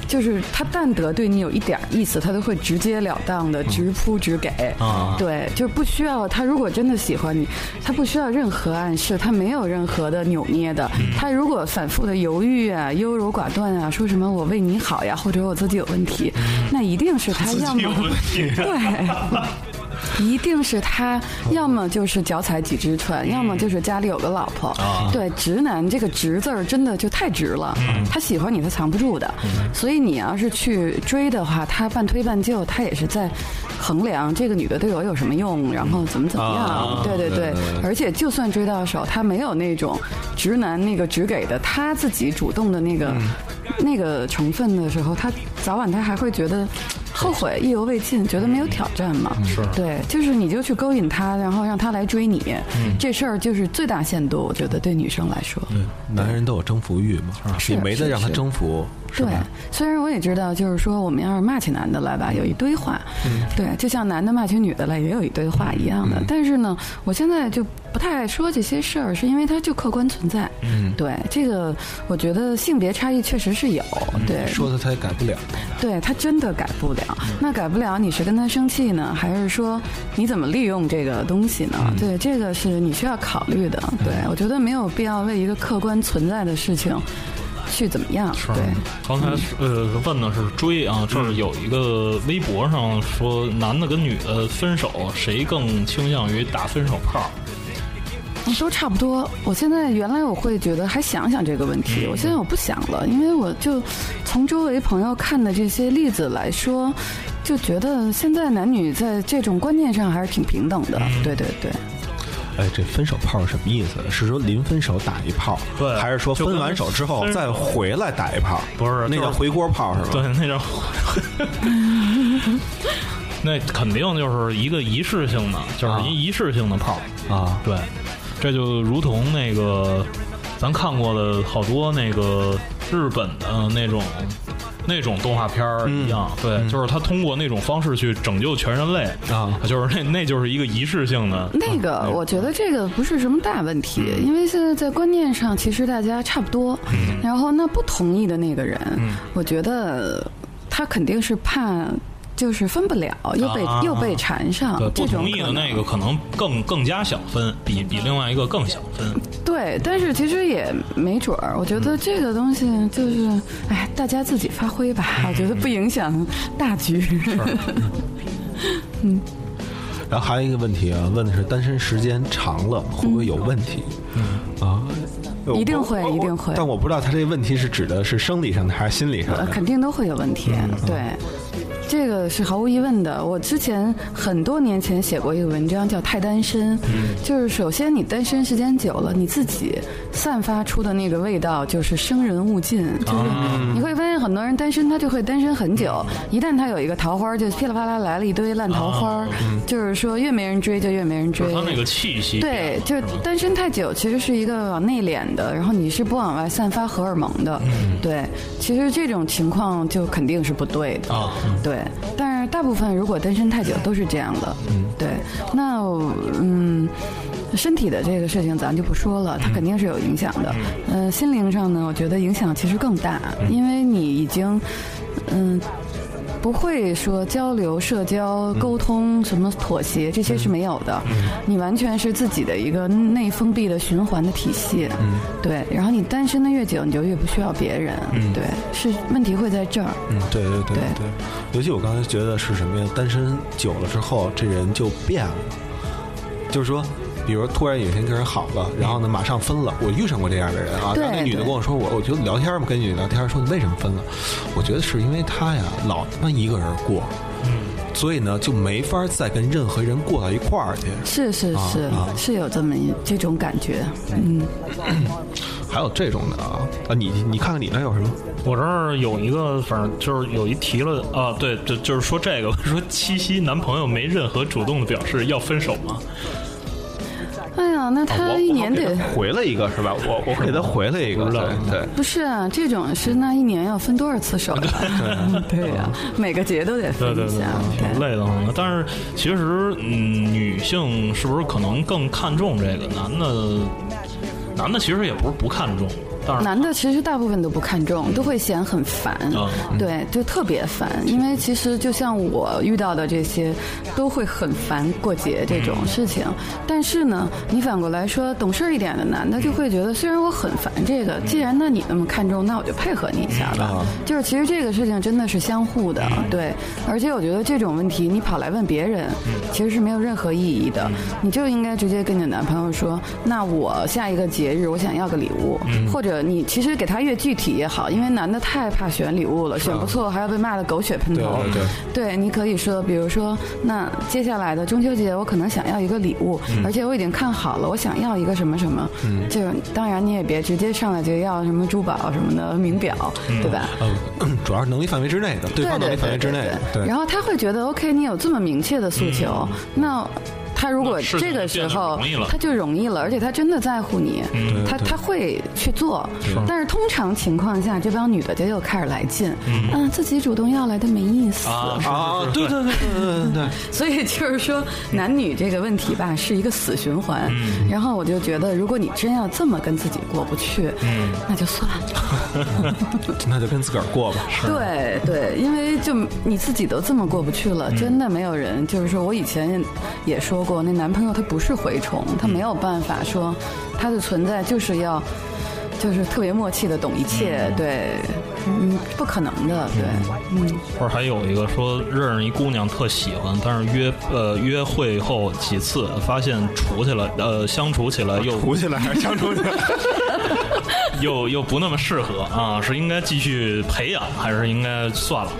就是他但得对你有一点意思，他都会直截了当的直扑直给，啊对，就是不需要他如果真的喜欢你，他不需要任何暗示，他没有任何的扭捏的。他如果反复的犹豫啊、优柔寡断啊，说什么我为你好呀，或者我自己有问题，那一定是他要么有问题对。一定是他，要么就是脚踩几只船，要么就是家里有个老婆。对，直男这个“直”字儿真的就太直了。他喜欢你，他藏不住的。所以你要是去追的话，他半推半就，他也是在衡量这个女的对我有什么用，然后怎么怎么样。对对对，而且就算追到手，他没有那种直男那个直给的，他自己主动的那个、那个成分的时候，他早晚他还会觉得。后悔意犹未尽，觉得没有挑战嘛？是对，就是你就去勾引他，然后让他来追你，这事儿就是最大限度，我觉得对女生来说。对男人都有征服欲嘛，是你没得让他征服，是对？，虽然我也知道，就是说我们要是骂起男的来吧，有一堆话，嗯对，就像男的骂起女的来也有一堆话一样的。但是呢，我现在就不太爱说这些事儿，是因为它就客观存在。嗯，对，这个我觉得性别差异确实是有，对，说的他也改不了。对他真的改不了。那改不了，你是跟他生气呢，还是说你怎么利用这个东西呢？对，这个是你需要考虑的。对我觉得没有必要为一个客观存在的事情去怎么样。是对，刚才呃问的是追啊，这儿有一个微博上说，男的跟女的分手，谁更倾向于打分手炮？都差不多。我现在原来我会觉得还想想这个问题，我现在我不想了，因为我就从周围朋友看的这些例子来说，就觉得现在男女在这种观念上还是挺平等的。对对对。哎，这分手炮是什么意思？是说临分手打一炮，对还是说分完手之后再回来打一炮？不是那叫回锅炮是吧？对，那叫，那肯定就是一个仪式性的，就是一仪式性的炮。啊，对，这就如同那个咱看过的好多那个日本的那种那种动画片儿一样，对，就是他通过那种方式去拯救全人类啊，就是那那就是一个仪式性的。那个，我觉得这个不是什么大问题，因为现在在观念上其实大家差不多。然后那不同意的那个人，我觉得他肯定是怕。就是分不了，又被、啊又被缠上对，，不这种同意的那个可能更更加小分，比比另外一个更小分。对，但是其实也没准儿。我觉得这个东西就是，哎，大家自己发挥吧。我觉得不影响大局。嗯然后还有一个问题啊，问的是单身时间长了会不会有问题？嗯啊，一定会一定会但我不知道他这个问题是指的是生理上的还是心理上呃，的。肯定都会有问题。对，这个是毫无疑问的。我之前很多年前写过一个文章，叫《太单身》，就是首先你单身时间久了，你自己散发出的那个味道就是生人勿近，就是你会发现很多人单身他就会单身很久，一旦他有一个桃花，就噼里啪啦来了一堆烂桃花，就是说越没人追就越没人追。他那个气息，对，就是单身太久其实是一个往内敛的，然后你是不往外散发荷尔蒙的，对，其实这种情况就肯定是不对的。啊，对，但是大部分如果单身太久都是这样的。嗯，对，那嗯，身体的这个事情咱就不说了，它肯定是有影响的。嗯、心灵上呢，我觉得影响其实更大，因为你已经嗯。不会说交流、社交、沟通什么妥协，这些是没有的。你完全是自己的一个内封闭的循环的体系。对，然后你单身的越久，你就越不需要别人。对，是问题会在这儿。嗯，对对对对对，尤其我刚才觉得是什么呀？单身久了之后，这人就变了，就是说。比如突然有一天跟人好了，然后呢马上分了。我遇上过这样的人啊，然后那女的跟我说，我我觉得聊天嘛，跟女的聊天说你为什么分了？我觉得是因为她呀老他妈一个人过，所以呢就没法再跟任何人过到一块儿去。是是是，啊是有这么一这种感觉。嗯，还有这种的啊啊，你你看看你那有什么？我这儿有一个，反正就是有一提了啊，对，就就是说这个，说七夕男朋友没任何主动的表示要分手吗？哎呀，那他一年得回了一个是吧？我我给他回了一个，对对。不是啊？这种是那一年要分多少次手呀？对呀，每个节都得对对对分一下。，挺累的慌的。但是其实，嗯，女性是不是可能更看重这个？男的，男的其实也不是不看重，男的其实大部分都不看重，都会嫌很烦，啊对，就特别烦。因为其实就像我遇到的这些，都会很烦过节这种事情。但是呢，你反过来说，懂事一点的男的就会觉得，虽然我很烦这个，既然那你那么看重，那我就配合你一下吧。啊就是其实这个事情真的是相互的，对。而且我觉得这种问题，你跑来问别人，其实是没有任何意义的。你就应该直接跟你的男朋友说，那我下一个节日我想要个礼物，或者你其实给他越具体越好，因为男的太怕选礼物了，选不错还要被骂的狗血喷头。对对对，你可以说，比如说，那接下来的中秋节我可能想要一个礼物，而且我已经看好了，我想要一个什么什么。嗯，就当然你也别直接上来就要什么珠宝什么的名表，对吧？嗯，主要是能力范围之内的，对方能力范围之内的，对。然后他会觉得，OK，你有这么明确的诉求，那。他如果这个时候他就容易了，而且他真的在乎你，他他会去做。但是通常情况下，这帮女的就又开始来劲，嗯，自己主动要来的没意思。啊，啊，对对对对对对对，所以就是说，男女这个问题吧，是一个死循环。嗯然后我就觉得，如果你真要这么跟自己过不去，嗯那就算了。那就跟自个儿过吧。对对，因为就你自己都这么过不去嗯了，真的没有人。就是说我以前也说过，那男朋友他不是蛔虫，他没有办法说他的存在就是要。就是特别默契的懂一切，对，嗯，不可能的，对，嗯，或者还有一个说认识一姑娘特喜欢，但是约呃约会后几次发现处起来呃相处起来又 处起来还是相处起来？又又不那么适合啊，是应该继续培养还是应该算了？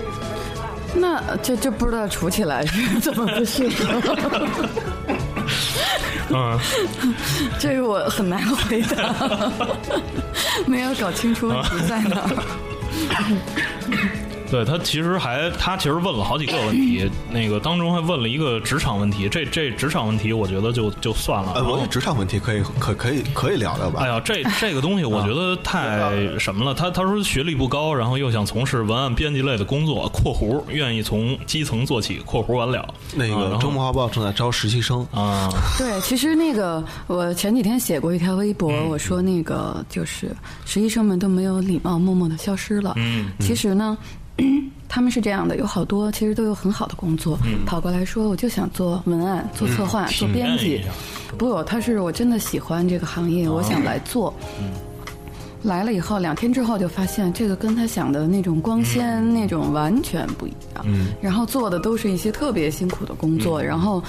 那这这不知道处起来是怎么不适合。嗯，这个我很难回答，没有搞清楚问题在哪儿。对他其实还他其实问了好几个问题，那个当中还问了一个职场问题，这这职场问题我觉得就就算了。呃，然后我觉得职场问题可以可可以可以聊聊吧。哎呀，这这个东西我觉得太 什么了。他他说学历不高，然后又想从事文案编辑类的工作（括弧愿意从基层做起）（括弧完了）。那个周末画报正在招实习生，啊，对，其实那个我前几天写过一条微博，我说那个就是实习生们都没有礼貌，默默的消失了。嗯，其实呢。他们是这样的，有好多其实都有很好的工作，跑过来说我就想做文案、做策划、做编辑。不，他是我真的喜欢这个行业，我想来做。来了以后，两天之后就发现这个跟他想的那种光鲜、那种完全不一样。然后做的都是一些特别辛苦的工作，然后。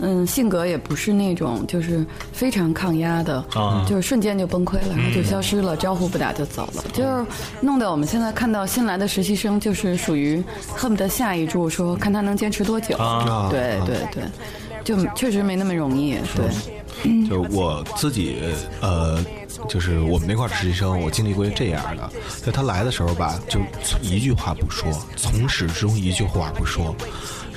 嗯，性格也不是那种就是非常抗压的，啊就是瞬间就崩溃了，然后就消失了，招呼不打就走了，就是弄得我们现在看到新来的实习生，就是属于恨不得下一注说看他能坚持多久。啊对对对，就确实没那么容易。对，就我自己，呃，就是我们那块儿实习生，我经历过这样的，就他来的时候吧，就一句话不说，从始至终一句话不说。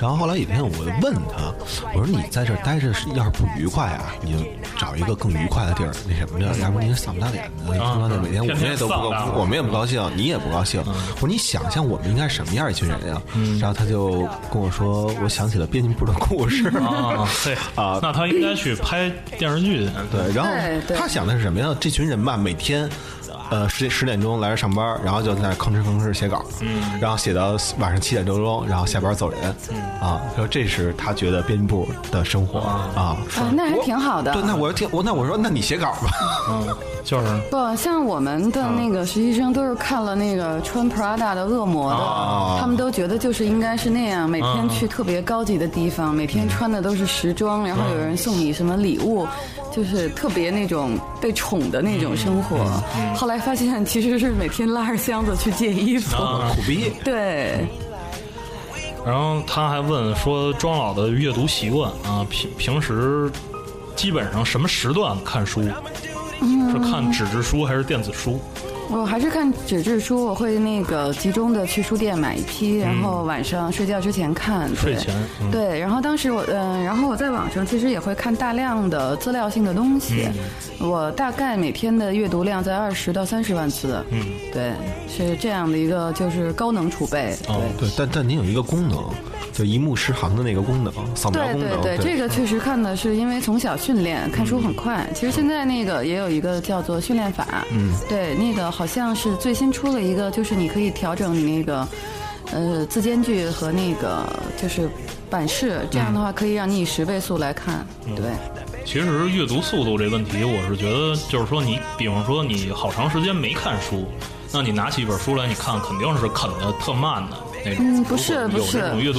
然后后来有一天，我问他，我说你在这儿待着是要是不愉快啊，你就找一个更愉快的地儿，那什么的，要不然你丧不打脸的，他妈的每天我们也都不高天天丧的，我们也不高兴，你也不高兴。我说你想象我们应该是什么样一群人呀？然后他就跟我说，我想起了编辑部的故事。啊，对 啊那他应该去拍电视剧去。对，然后他想的是什么呀？这群人吧，每天。呃，十十点钟来这上班，然后就在那吭哧吭哧写稿，嗯，然后写到晚上七点多钟，然后下班走人，嗯。啊，说这是他觉得编辑部的生活啊，啊，那还挺好的。对，那我说听我那我说那你写稿吧，嗯，就是。不像我们的那个实习生都是看了那个穿 Prada 的恶魔的，啊。他们都觉得就是应该是那样，每天去特别高级的地方，每天穿的都是时装，然后有人送你什么礼物，就是特别那种被宠的那种生活。后来发现其实是每天拉着箱子去借衣服，苦逼。对。然后他还问说庄老的阅读习惯啊，平平时基本上什么时段看书？是看纸质书还是电子书？我还是看纸质书，我会那个集中的去书店买一批，然后晚上睡觉之前看。对睡前嗯对，然后当时我嗯、然后我在网上其实也会看大量的资料性的东西，我大概每天的阅读量在二十到三十万字。嗯，对，是这样的一个就是高能储备。哦对。但但您有一个功能，就一目十行的那个功能，扫描对功能，对对，这个确实看的是因为从小训练，看书很快。其实现在那个也有一个叫做训练法，嗯，对，那个好像是最新出了一个，就是你可以调整你那个呃字间距和那个就是版式，这样的话可以让你以十倍速来看，对。其实阅读速度这问题，我是觉得就是说你，比方说你好长时间没看书，那你拿起一本书来，你看肯定是啃的特慢的那种。嗯，不是不是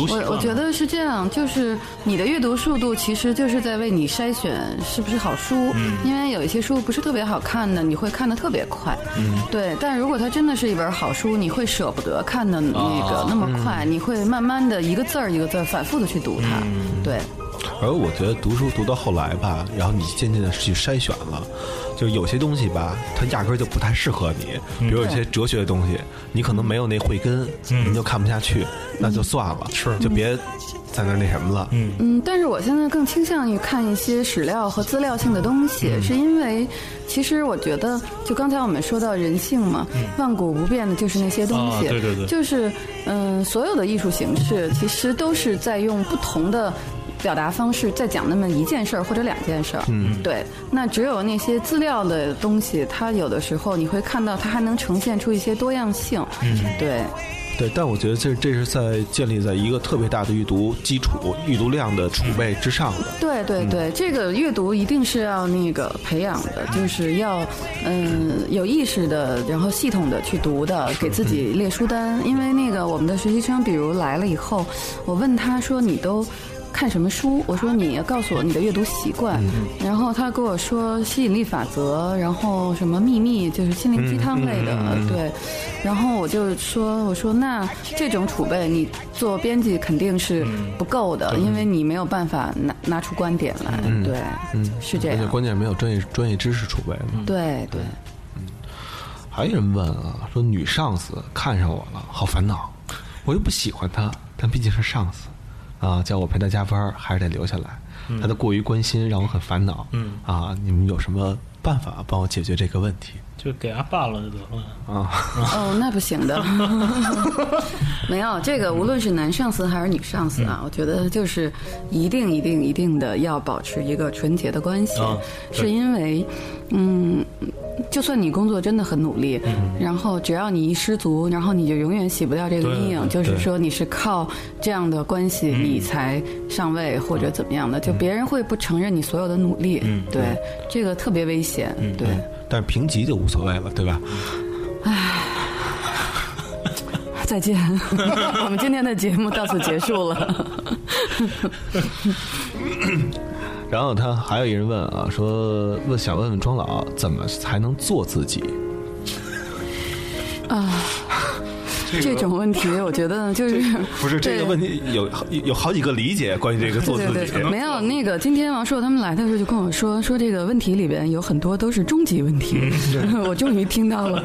我我觉得是这样，就是你的阅读速度其实就是在为你筛选是不是好书，嗯因为有一些书不是特别好看的，你会看的特别快，嗯，对。但如果它真的是一本好书，你会舍不得看的那个啊那么快，你会慢慢的一个字儿一个字儿反复的去读它，嗯对。而我觉得读书读到后来吧，然后你渐渐的去筛选了，就有些东西吧，它压根儿就不太适合你。比如有些哲学的东西，你可能没有那慧根，你就看不下去，那就算了，是。就别在那儿那什么了。嗯，嗯，但是我现在更倾向于看一些史料和资料性的东西，是因为其实我觉得，就刚才我们说到人性嘛，万古不变的就是那些东西，啊对对对。就是嗯，所有的艺术形式其实都是在用不同的。表达方式再讲那么一件事儿或者两件事儿，嗯，对。那只有那些资料的东西，它有的时候你会看到它还能呈现出一些多样性，嗯，对。对，但我觉得这这是在建立在一个特别大的阅读基础、阅读量的储备之上的。对对对，这个阅读一定是要那个培养的，就是要嗯有意识的，然后系统的去读的，给自己列书单。因为那个我们的实习生，比如来了以后，我问他说你都。看什么书？我说你告诉我你的阅读习惯，然后他跟我说吸引力法则，然后什么秘密，就是心灵鸡汤类的，对。然后我就说，我说那这种储备你做编辑肯定是不够的，因为你没有办法拿拿出观点来，对，是这样，而且关键没有专业专业知识储备嘛。对对。还有人问啊，说女上司看上我了，好烦恼。我又不喜欢她，但毕竟是上司，啊，叫我陪他加班，还是得留下来。他的过于关心让我很烦恼。嗯啊，你们有什么办法帮我解决这个问题就给他办了就得了。啊？哦，那不行的，没有这个，无论是男上司还是女上司啊，我觉得就是一定一定一定的要保持一个纯洁的关系，是因为，嗯，就算你工作真的很努力，然后只要你一失足，然后你就永远洗不掉这个阴影，就是说你是靠这样的关系你才上位或者怎么样的，就别人会不承认你所有的努力，对，这个特别危险，对。但是评级就无所谓了，对吧？再见，我们今天的节目到此结束了。然后他还有一人问啊，说问想问问庄老怎么才能做自己啊？这种问题，我觉得就是不是这个问题有有好几个理解关于这个做自己。对对对，没有那个，今天王硕他们来的时候就跟我说，说这个问题里边有很多都是终极问题，我终于听到了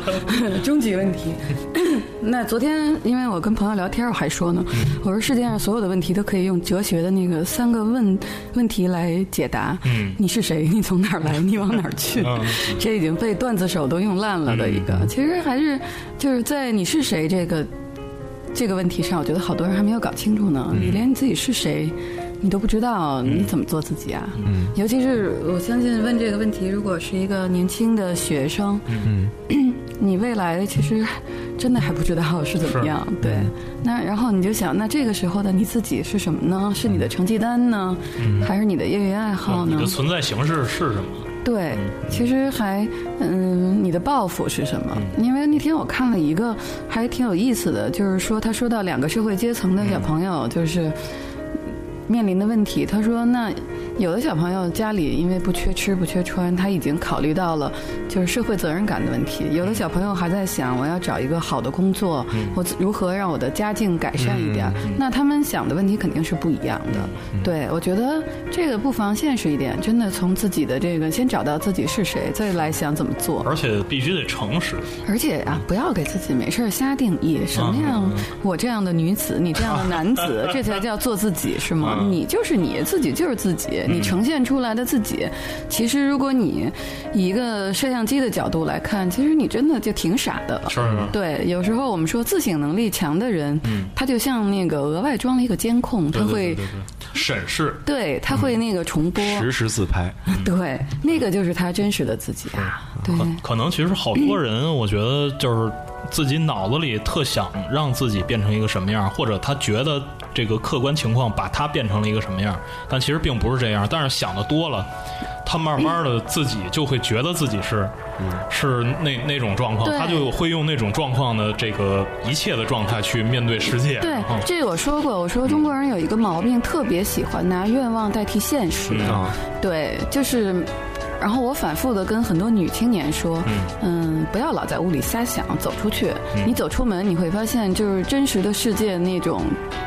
终极问题。那昨天因为我跟朋友聊天，我还说呢，我说世界上所有的问题都可以用哲学的那个三个问问题来解答。嗯你是谁？你从哪儿来？你往哪儿去？嗯这已经被段子手都用烂了的一个。其实还是就是在你是谁这个这个问题上，我觉得好多人还没有搞清楚呢。你连你自己是谁，你都不知道，你怎么做自己啊？嗯尤其是我相信问这个问题，如果是一个年轻的学生，嗯 你未来其实真的还不知道是怎么样。对，那然后你就想，那这个时候的你自己是什么呢？是你的成绩单呢，还是你的业余爱好呢你的？存在形式是什么？对，其实还嗯，你的抱负是什么？因为那天我看了一个还挺有意思的，就是说他说到两个社会阶层的小朋友，就是面临的问题。他说，那有的小朋友家里因为不缺吃不缺穿，他已经考虑到了就是社会责任感的问题；有的小朋友还在想，我要找一个好的工作，我如何让我的家境改善一点？那他们想的问题肯定是不一样的。对，我觉得这个不妨现实一点，真的从自己的这个先找到自己是谁，再来想怎么做。而且必须得诚实。而且啊，不要给自己没事儿瞎定义，什么样我这样的女子，你这样的男子，这才叫做自己是吗？你就是你自己就是自己，你呈现出来的自己，其实如果你以一个摄像机的角度来看，其实你真的就挺傻的。是对，有时候我们说自省能力强的人，他就像那个额外装了一个监控，他会审视。对他会那个重播，实时自拍，对，那个就是他真实的自己啊。对，可可能其实好多人，我觉得就是自己脑子里特想让自己变成一个什么样，或者他觉得这个客观情况把它变成了一个什么样，但其实并不是这样。但是想的多了，他慢慢的自己就会觉得自己是，嗯是那那种状况，他就会用那种状况的这个一切的状态去面对世界。对嗯，这个我说过，我说中国人有一个毛病，特别喜欢拿愿望代替现实。嗯对，就是。然后我反复的跟很多女青年说，嗯，不要老在屋里瞎想，走出去。你走出门，你会发现，就是真实的世界那种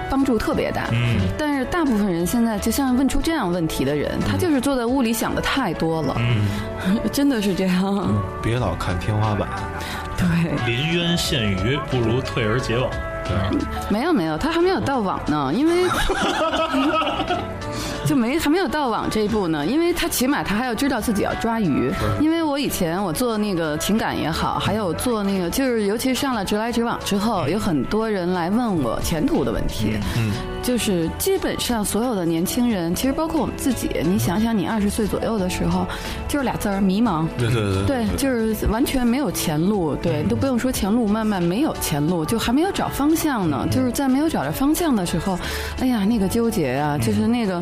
帮助特别大。嗯但是大部分人现在，就像问出这样问题的人，他就是坐在屋里想的太多了，嗯，真的是这样。别老看天花板。对，临渊羡鱼，不如退而结网。对，没有没有，他还没有到网呢，因为 就没还没有到网这一步呢，因为他起码他还要知道自己要抓鱼。因为我以前我做那个情感也好，还有做那个就是尤其上了直来直往之后，有很多人来问我前途的问题。嗯，就是基本上所有的年轻人，其实包括我们自己，你想想你二十岁左右的时候，就是俩字儿迷茫。对对对对，就是完全没有前路，对，都不用说前路漫漫，没有前路，就还没有找方向呢。就是在没有找着方向的时候，哎呀，那个纠结啊，就是那个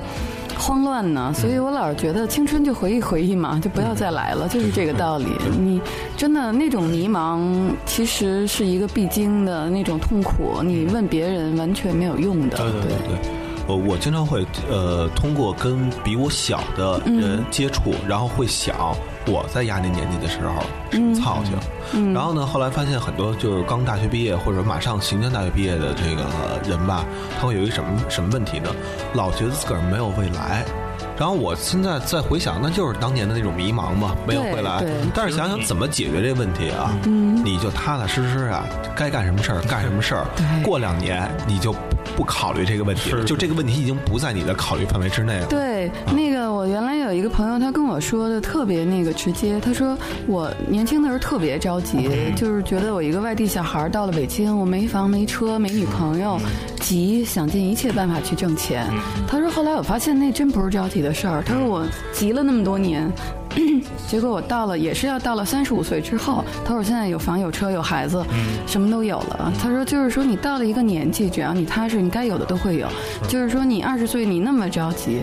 慌乱呢。所以我老是觉得青春就回忆回忆嘛，就不要再来了，就是这个道理。你真的那种迷茫，其实是一个必经的那种痛苦，你问别人完全没有用的。对对对对。我我经常会呃通过跟比我小的人接触，然后会想我在压那年纪的时候什么操性，然后呢后来发现很多就是刚大学毕业或者马上行将大学毕业的这个人吧，他会有一个什么什么问题呢？老觉得自个儿没有未来。然后我现在再回想，那就是当年的那种迷茫嘛，没有未来。但是想想怎么解决这问题啊？你就踏踏实实啊，该干什么事儿干什么事儿。过两年你就不考虑这个问题了，是就这个问题已经不在你的考虑范围之内了。对，那个我原来有一个朋友，他跟我说的特别那个直接，他说我年轻的时候特别着急，就是觉得我一个外地小孩儿到了北京，我没房没车没女朋友，急，想尽一切办法去挣钱。他说后来我发现那真不是着急的事儿，他说我急了那么多年。结果我到了，也是要到了三十五岁之后。他说我现在有房有车有孩子，什么都有了。他说就是说你到了一个年纪，只要你踏实，你该有的都会有。就是说你二十岁你那么着急，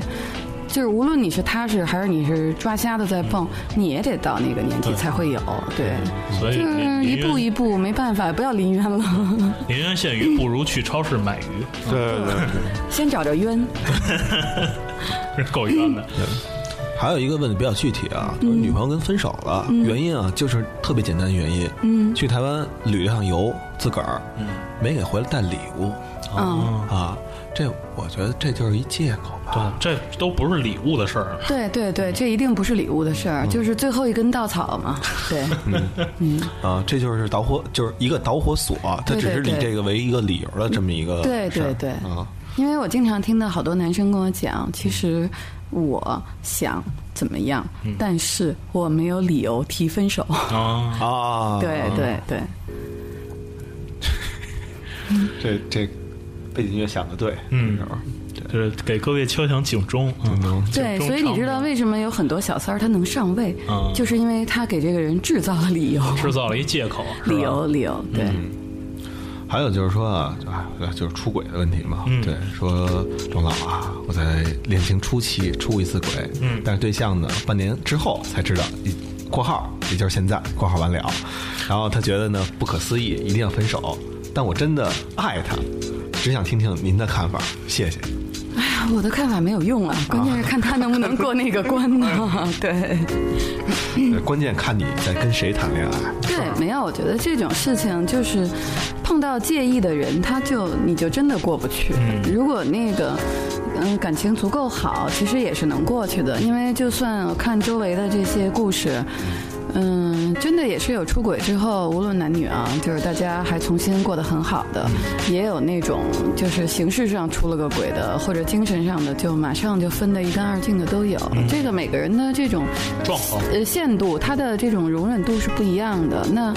就是无论你是踏实还是你是抓瞎的在蹦，你也得到那个年纪才会有。对，所以就是一步一步，没办法，不要临渊了。临渊羡鱼，不如去超市买鱼。对对对。先找着渊，够冤的。还有一个问的比较具体啊，就是女朋友跟分手了，原因啊就是特别简单的原因，嗯，去台湾旅了趟游，自个儿，嗯，没给回来带礼物，嗯啊，这我觉得这就是一借口吧，对，这都不是礼物的事儿，对对对，这一定不是礼物的事儿，就是最后一根稻草嘛，对，嗯。啊，这就是导火，就是一个导火索，它只是以这个为一个理由的这么一个，对对对。啊，因为我经常听到好多男生跟我讲，其实。我想怎么样，但是我没有理由提分手。啊。啊！对对对，这这背景音乐想的对，嗯，就是给各位敲响警钟，嗯，对，所以你知道为什么有很多小三儿他能上位，就是因为他给这个人制造了理由，制造了一借口，理由理由，对。还有就是说啊，就就是出轨的问题嘛。对，说钟老啊，我在恋情初期出过一次轨，嗯，但是对象呢，半年之后才知道，括号也就是现在括号完了，然后他觉得呢不可思议，一定要分手。但我真的爱他，只想听听您的看法，谢谢。哎呀，我的看法没有用啊，关键是看他能不能过那个关呢？对，关键看你在跟谁谈恋爱。对，没有，我觉得这种事情就是。碰到介意的人，他就你就真的过不去。如果那个嗯感情足够好，其实也是能过去的。因为就算看周围的这些故事，嗯，真的也是有出轨之后，无论男女啊，就是大家还重新过得很好的，也有那种就是形式上出了个轨的，或者精神上的就马上就分得一干二净的都有。这个每个人的这种状况呃限度，他的这种容忍度是不一样的。那。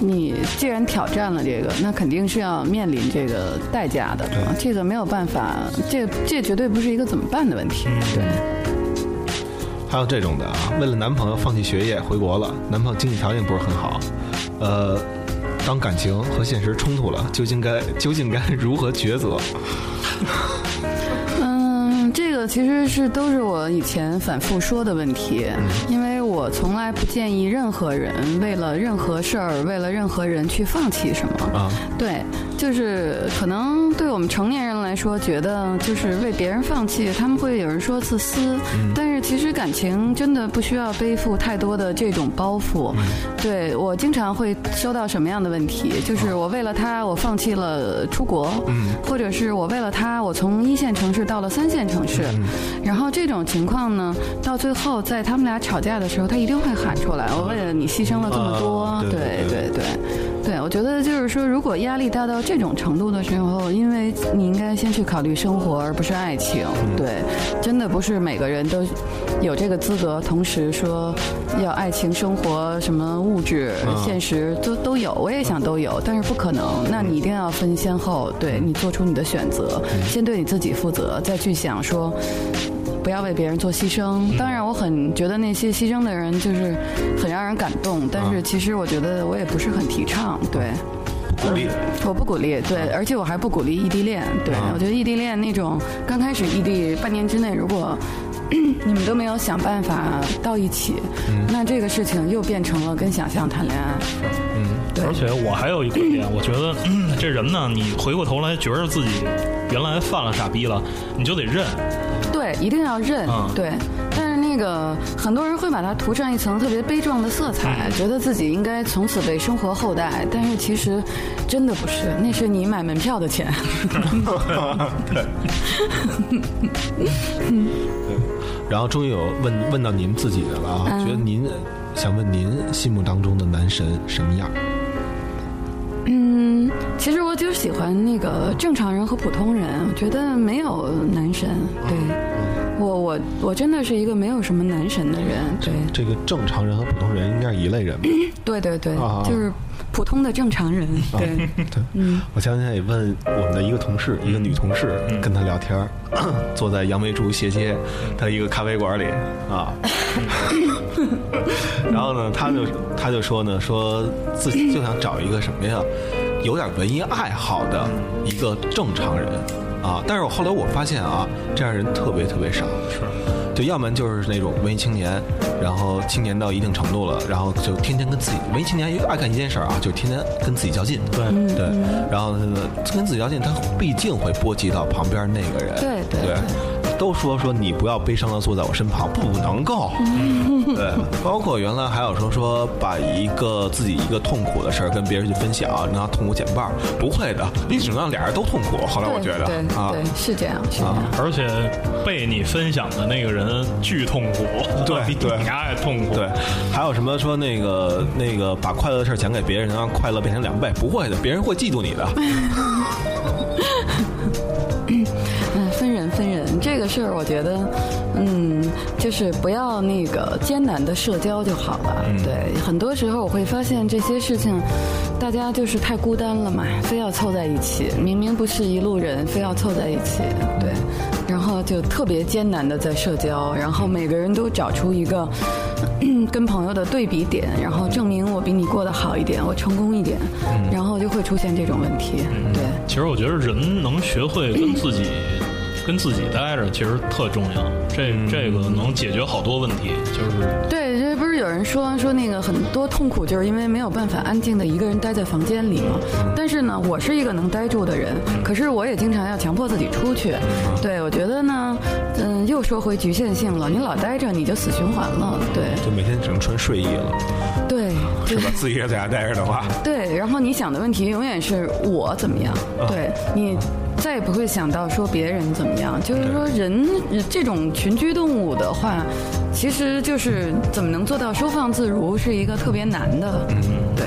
你既然挑战了这个，那肯定是要面临这个代价的。这个没有办法，这这绝对不是一个怎么办的问题。对。还有这种的啊，为了男朋友放弃学业回国了，男朋友经济条件不是很好，呃，当感情和现实冲突了，究竟该 究竟该如何抉择？嗯，这个其实是都是我以前反复说的问题，因为。我从来不建议任何人为了任何事儿、为了任何人去放弃什么。啊，对，就是可能对我们成年人来说，觉得就是为别人放弃，他们会有人说自私。但是其实感情真的不需要背负太多的这种包袱。对我经常会收到什么样的问题？就是我为了他，我放弃了出国，或者是我为了他，我从一线城市到了三线城市。然后这种情况呢，到最后在他们俩吵架的时候。他一定会喊出来，我为了你牺牲了这么多，对对对，对。我觉得就是说，如果压力大到这种程度的时候，因为你应该先去考虑生活，而不是爱情，对，真的不是每个人都有这个资格，同时说要爱情、生活、什么物质、现实都都有，我也想都有，但是不可能，那你一定要分先后，对你做出你的选择，先对你自己负责，再去想说。不要为别人做牺牲。当然，我很觉得那些牺牲的人就是很让人感动。但是，其实我觉得我也不是很提倡。对，不鼓励。我不鼓励。对，而且我还不鼓励异地恋。对，我觉得异地恋那种刚开始异地半年之内，如果 你们都没有想办法到一起，那这个事情又变成了跟想象谈恋爱。嗯，对。而且我还有一点，我觉得 这人呢，你回过头来觉得自己原来犯了傻逼了，你就得认。对，一定要认。对，但是那个很多人会把它涂上一层特别悲壮的色彩，觉得自己应该从此被生活厚待。但是其实真的不是，那是你买门票的钱。对。然后终于有问问到您自己的了啊，觉得您想问您心目当中的男神什么样？嗯，其实我就喜欢那个正常人和普通人，我觉得没有男神。对，我我我真的是一个没有什么男神的人。对，这个正常人和普通人应该是一类人吧。对对对，就是普通的正常人。对对，嗯，我前两天也问我们的一个同事，一个女同事，跟她聊天，坐在杨梅竹斜街的一个咖啡馆里啊。然后呢，他就他就说呢，说自己就想找一个什么呀，有点文艺爱好的一个正常人啊。但是我后来我发现啊，这样人特别特别少。是。就要么就是那种文艺青年，然后青年到一定程度了，然后就天天跟自己文艺青年爱干一件事儿啊，就天天跟自己较劲。对对，然后呢跟自己较劲，他毕竟会波及到旁边那个人。对对对。都说说你不要悲伤的坐在我身旁，不能够。对，包括原来还有说说把一个自己一个痛苦的事儿跟别人去分享，让痛苦减半，不会的，你只能让俩人都痛苦。后来我觉得，对对是这样，是这样。而且被你分享的那个人巨痛苦，对比你还痛苦。对，还有什么说那个那个把快乐的事讲给别人，让快乐变成两倍？不会的，别人会嫉妒你的。这个事儿，我觉得，嗯，就是不要那个艰难的社交就好了。对，很多时候我会发现这些事情，大家就是太孤单了嘛，非要凑在一起，明明不是一路人，非要凑在一起。对，然后就特别艰难的在社交，然后每个人都找出一个跟朋友的对比点，然后证明我比你过得好一点，我成功一点，然后就会出现这种问题。对，其实我觉得人能学会跟自己。跟自己待着其实特重要，这这个能解决好多问题，就是对，这不是有人说说那个很多痛苦就是因为没有办法安静的一个人待在房间里吗？但是呢，我是一个能待住的人，可是我也经常要强迫自己出去。对，我觉得呢，嗯，又说回局限性了，你老待着你就死循环了，对，就每天只能穿睡衣了，对，是吧？自己也在家待着的话，对，然后你想的问题永远是我怎么样，对你。再也不会想到说别人怎么样，就是说人这种群居动物的话，其实就是怎么能做到收放自如，是一个特别难的。嗯，对。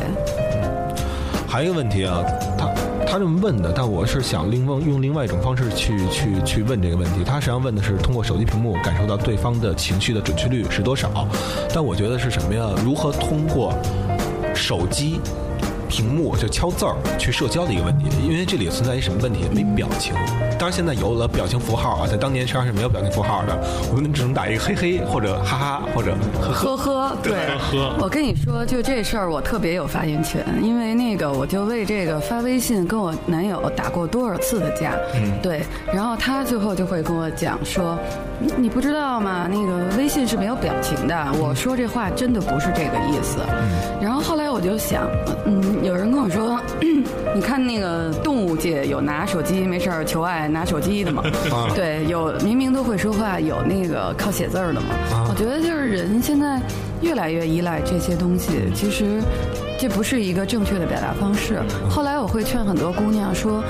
还有一个问题啊，他他这么问的，但我是想另问用另外一种方式去去去问这个问题。他实际上问的是通过手机屏幕感受到对方的情绪的准确率是多少？但我觉得是什么呀？如何通过手机？屏幕就敲字儿去社交的一个问题，因为这里存在一什么问题？没表情。当然现在有了表情符号啊，在当年实际上是没有表情符号的，我们只能打一个嘿嘿或者哈哈或者呵呵呵呵。对，呵。我跟你说，就这事儿我特别有发言权，因为那个我就为这个发微信跟我男友打过多少次的架。嗯。对，然后他最后就会跟我讲说：“你你不知道吗？那个微信是没有表情的。”我说这话真的不是这个意思。嗯。然后后来我就想，嗯。有人跟我说，你看那个动物界有拿手机没事儿求爱拿手机的吗？对，有明明都会说话，有那个靠写字儿的吗？我觉得就是人现在越来越依赖这些东西，其实这不是一个正确的表达方式。后来我会劝很多姑娘说，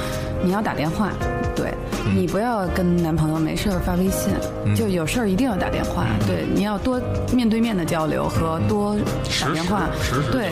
你要打电话，对你不要跟男朋友没事儿发微信，就有事儿一定要打电话。对，你要多面对面的交流和多打电话，对。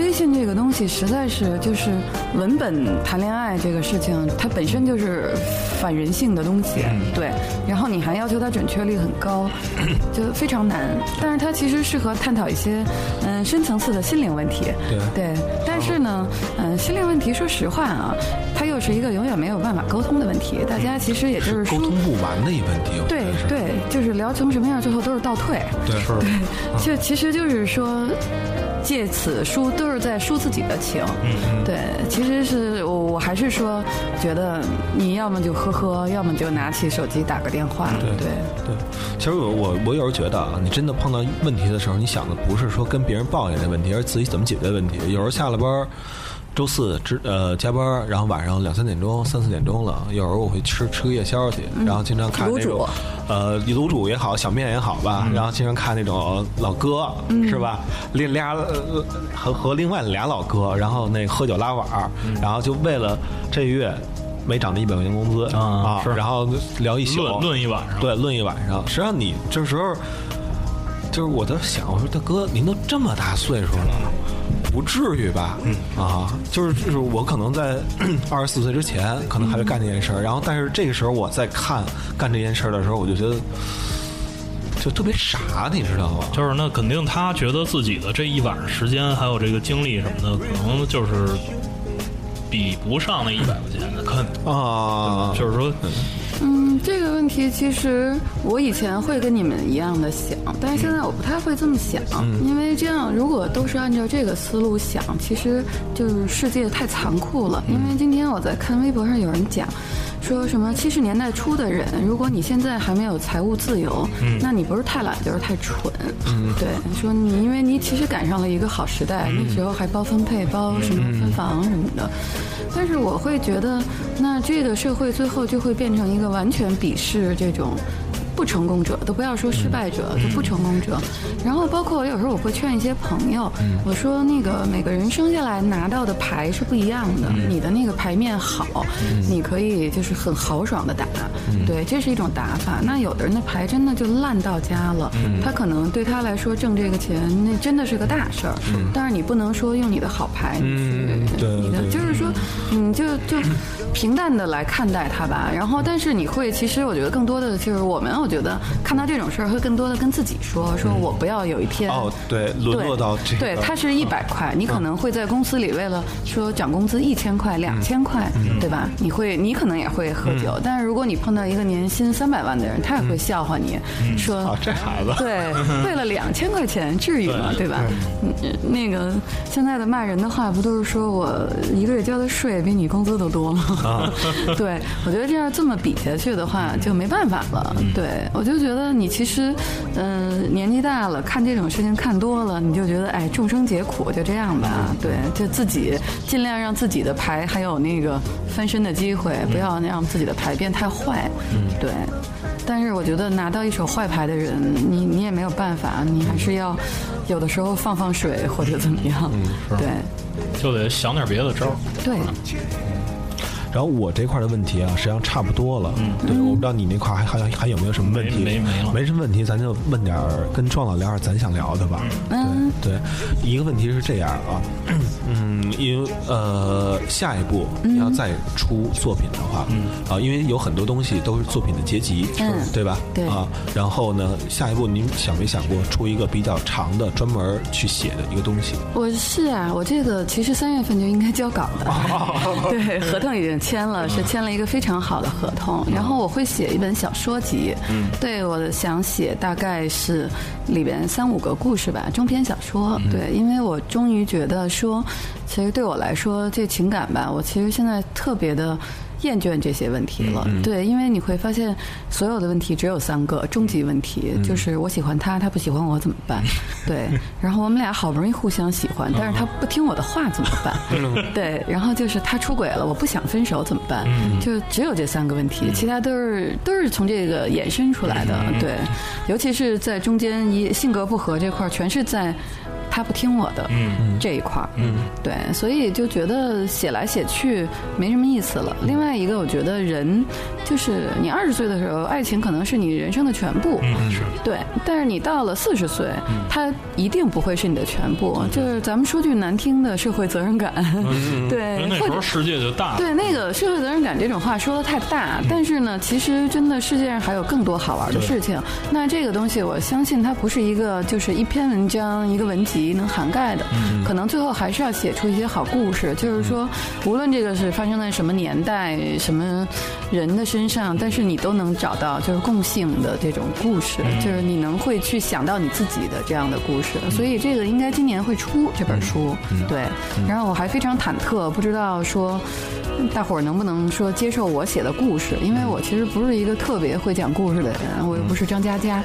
微信这个东西实在是就是文本谈恋爱这个事情，它本身就是反人性的东西，对。然后你还要求它准确率很高，就非常难。但是它其实适合探讨一些嗯深层次的心灵问题，对。但是呢，嗯，心灵问题说实话啊，它又是一个永远没有办法沟通的问题。大家其实也就是沟通不完的一问题，对对，就是聊成什么样，最后都是倒退，对，对，就其实就是说。借此抒都是在抒自己的情，嗯对，其实是我我还是说，觉得你要么就呵呵，要么就拿起手机打个电话，对对对。其实我我我有时候觉得啊，你真的碰到问题的时候，你想的不是说跟别人抱怨这问题，而是自己怎么解决问题。有时候下了班。周四值呃加班，然后晚上两三点钟、三四点钟了，有时候我会吃吃个夜宵去，然后经常看那种呃卤煮也好，小面也好吧，然后经常看那种老哥是吧？另俩和和另外俩老哥，然后那喝酒拉碗然后就为了这月没涨的一百块钱工资啊，然后聊一宿，论一晚上，对，论一晚上。实际上你这时候就是我在想，我说大哥，您都这么大岁数了。不至于吧？嗯啊，就是就是我可能在 二十四岁之前，可能还会干这件事儿。然后，但是这个时候我在看干这件事儿的时候，我就觉得就特别傻，你知道吗？就是那肯定他觉得自己的这一晚上时间还有这个精力什么的，可能就是比不上那一百块钱的，可啊，就是说。嗯，这个问题其实我以前会跟你们一样的想，但是现在我不太会这么想，因为这样如果都是按照这个思路想，其实就是世界太残酷了。因为今天我在看微博上有人讲。说什么七十年代初的人，如果你现在还没有财务自由，那你不是太懒就是太蠢。对，说你因为你其实赶上了一个好时代，那时候还包分配、包什么分房什么的。但是我会觉得，那这个社会最后就会变成一个完全鄙视这种。不成功者都不要说失败者，就不成功者。然后包括我有时候我会劝一些朋友，我说那个每个人生下来拿到的牌是不一样的，你的那个牌面好，你可以就是很豪爽的打，对，这是一种打法。那有的人的牌真的就烂到家了，他可能对他来说挣这个钱那真的是个大事儿，但是你不能说用你的好牌，去，你的就是说你就就平淡的来看待它吧。然后但是你会，其实我觉得更多的就是我们。觉得看到这种事儿，会更多的跟自己说：“说我不要有一天哦，对，沦落到这，对，他是一百块，你可能会在公司里为了说涨工资一千块、两千块，对吧？你会，你可能也会喝酒。但是如果你碰到一个年薪三百万的人，他也会笑话你，说这孩子，对，为了两千块钱，至于吗？对吧？那个现在的骂人的话，不都是说我一个月交的税比你工资都多吗？对，我觉得这样这么比下去的话，就没办法了。对。我就觉得你其实，嗯，年纪大了，看这种事情看多了，你就觉得，哎，众生皆苦，就这样吧。对，就自己尽量让自己的牌还有那个翻身的机会，不要让自己的牌变太坏。嗯，对。但是我觉得拿到一手坏牌的人，你你也没有办法，你还是要有的时候放放水或者怎么样。嗯，对。就得想点别的招。对。然后我这块的问题啊，实际上差不多了。嗯，对，我不知道你那块还还还有没有什么问题？没没了，没什么问题，咱就问点跟壮老聊点咱想聊的吧。嗯，对，一个问题是这样啊，嗯，因为呃，下一步你要再出作品的话，啊，因为有很多东西都是作品的结集，嗯，对吧？对啊，然后呢，下一步您想没想过出一个比较长的专门去写的一个东西？我是啊，我这个其实三月份就应该交稿的，对，合同已经。签了是签了一个非常好的合同，然后我会写一本小说集，嗯，对我想写大概是里边三五个故事吧，中篇小说，对，因为我终于觉得说，其实对我来说这情感吧，我其实现在特别的。厌倦这些问题了，对，因为你会发现，所有的问题只有三个终极问题，就是我喜欢他，他不喜欢我怎么办？对，然后我们俩好不容易互相喜欢，但是他不听我的话怎么办？对，然后就是他出轨了，我不想分手怎么办？就只有这三个问题，其他都是都是从这个衍生出来的，对，尤其是在中间一性格不合这块，全是在。他不听我的，嗯这一块儿，嗯，对，所以就觉得写来写去没什么意思了。另外一个，我觉得人就是你二十岁的时候，爱情可能是你人生的全部，嗯，是对。但是你到了四十岁，它一定不会是你的全部。就是咱们说句难听的，社会责任感，对，那时候世界就大。对，那个社会责任感这种话说的太大，但是呢，其实真的世界上还有更多好玩的事情。那这个东西，我相信它不是一个就是一篇文章一个文集。能涵盖的，可能最后还是要写出一些好故事。就是说，无论这个是发生在什么年代、什么人的身上，但是你都能找到就是共性的这种故事，就是你能会去想到你自己的这样的故事。所以这个应该今年会出这本书，对。然后我还非常忐忑，不知道说大伙儿能不能说接受我写的故事，因为我其实不是一个特别会讲故事的人，我又不是张嘉佳。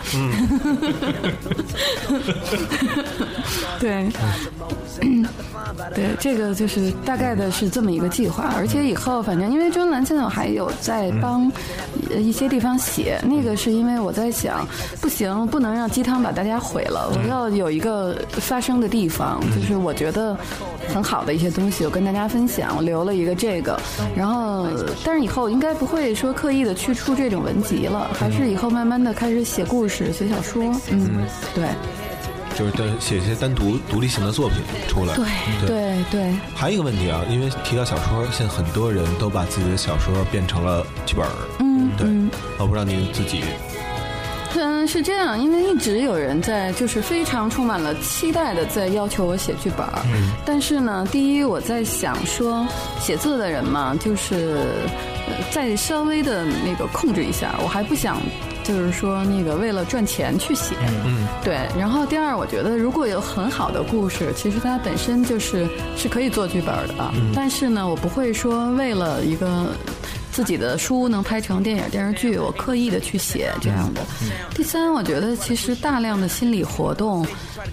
对，对，这个就是大概的是这么一个计划，而且以后反正因为专栏现在我还有在帮一些地方写，那个是因为我在想，不行，不能让鸡汤把大家毁了，我要有一个发声的地方，就是我觉得很好的一些东西，我跟大家分享，我留了一个这个，然后但是以后应该不会说刻意的去出这种文集了，还是以后慢慢的开始写故事、写小说，嗯，对。就是对写一些单独独立性的作品出来，对对对。还有一个问题啊，因为提到小说，现在很多人都把自己的小说变成了剧本，嗯，对。我不知道您自己嗯，是这样，因为一直有人在，就是非常充满了期待的在要求我写剧本儿。嗯。但是呢，第一，我在想说，写字的人嘛，就是再稍微的那个控制一下，我还不想。就是说，那个为了赚钱去写，嗯，对。然后第二，我觉得如果有很好的故事，其实它本身就是是可以做剧本的。但是呢，我不会说为了一个。自己的书能拍成电影电视剧，我刻意的去写这样的。第三，我觉得其实大量的心理活动，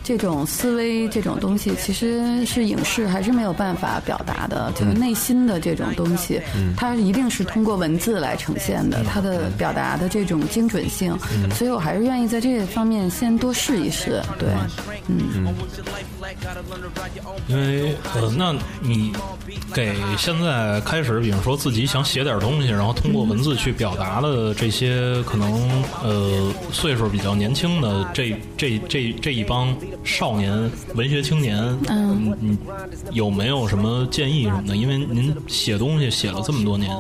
这种思维这种东西，其实是影视还是没有办法表达的，就是内心的这种东西，它一定是通过文字来呈现的，它的表达的这种精准性。所以我还是愿意在这方面先多试一试。对，嗯。因为呃，那你给现在开始，比如说自己想写点东。东西，然后通过文字去表达了这些可能呃岁数比较年轻的这这这这一帮少年文学青年，嗯嗯，有没有什么建议什么的？因为您写东西写了这么多年，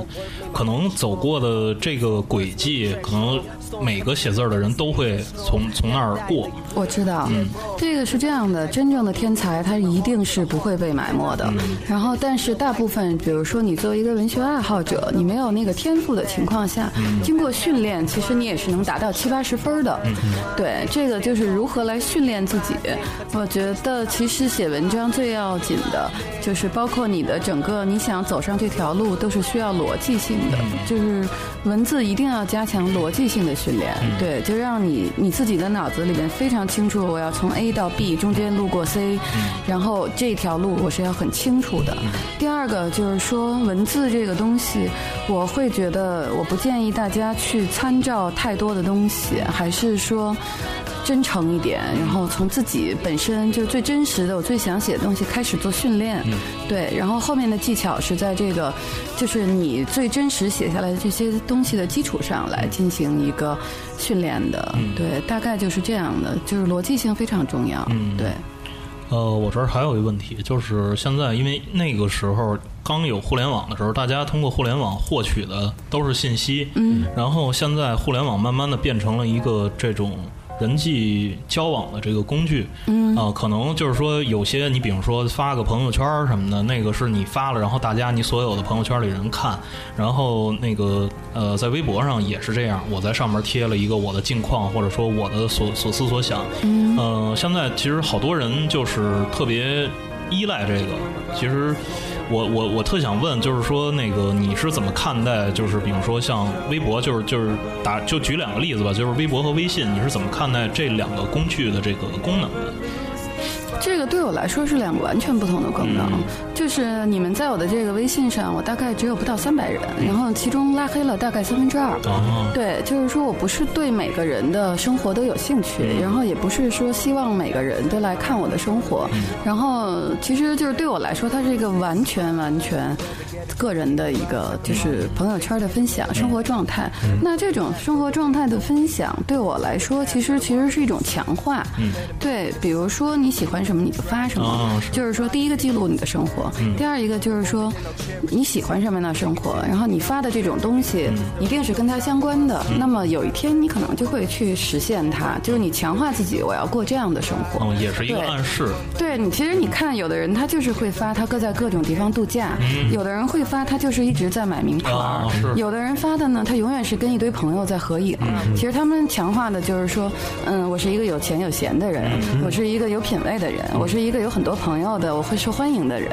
可能走过的这个轨迹，可能每个写字的人都会从从那儿过。我知道，嗯这个是这样的，真正的天才他一定是不会被埋没的。然后，但是大部分，比如说你作为一个文学爱好者，你没有那个天赋的情况下，经过训练，其实你也是能达到七八十分的。嗯对，这个就是如何来训练自己。我觉得，其实写文章最要紧的，就是包括你的整个你想走上这条路，都是需要逻辑性的，就是文字一定要加强逻辑性的训练。对，就让你你自己的脑子里面非常。清楚，我要从 A 到 B，中间路过 C，然后这条路我是要很清楚的。第二个就是说，文字这个东西，我会觉得我不建议大家去参照太多的东西，还是说。真诚一点，然后从自己本身就最真实的、我最想写的东西开始做训练，对，然后后面的技巧是在这个，就是你最真实写下来的这些东西的基础上来进行一个训练的，对，大概就是这样的，就是逻辑性非常重要，嗯。对。呃，我这儿还有一个问题，就是现在因为那个时候刚有互联网的时候，大家通过互联网获取的都是信息，嗯，然后现在互联网慢慢的变成了一个这种。人际交往的这个工具，嗯。啊，可能就是说有些你比如说发个朋友圈什么的，那个是你发了，然后大家你所有的朋友圈里人看，然后那个呃，在微博上也是这样，我在上面贴了一个我的近况，或者说我的所所思所想，嗯，呃，现在其实好多人就是特别依赖这个，其实。我我我特想问，就是说那个你是怎么看待？就是比如说像微博，就是就是打就举两个例子吧，就是微博和微信，你是怎么看待这两个工具的这个功能的？这个对我来说是两个完全不同的功能。就是你们在我的这个微信上，我大概只有不到三百人，然后其中拉黑了大概三分之二。对，就是说我不是对每个人的生活都有兴趣，然后也不是说希望每个人都来看我的生活。然后其实就是对我来说，它是一个完全完全个人的一个就是朋友圈的分享生活状态。那这种生活状态的分享对我来说，其实其实是一种强化。对，比如说你喜欢什么你就发什么，就是说第一个记录你的生活。第二一个就是说，你喜欢什么样的生活，然后你发的这种东西一定是跟它相关的。那么有一天你可能就会去实现它，就是你强化自己，我要过这样的生活。嗯，也是一个暗示。对你，其实你看，有的人他就是会发他各在各种地方度假，有的人会发他就是一直在买名牌，有的人发的呢，他永远是跟一堆朋友在合影。其实他们强化的就是说，嗯，我是一个有钱有闲的人，我是一个有品位的人，我是一个有很多朋友的，我会受欢迎的人。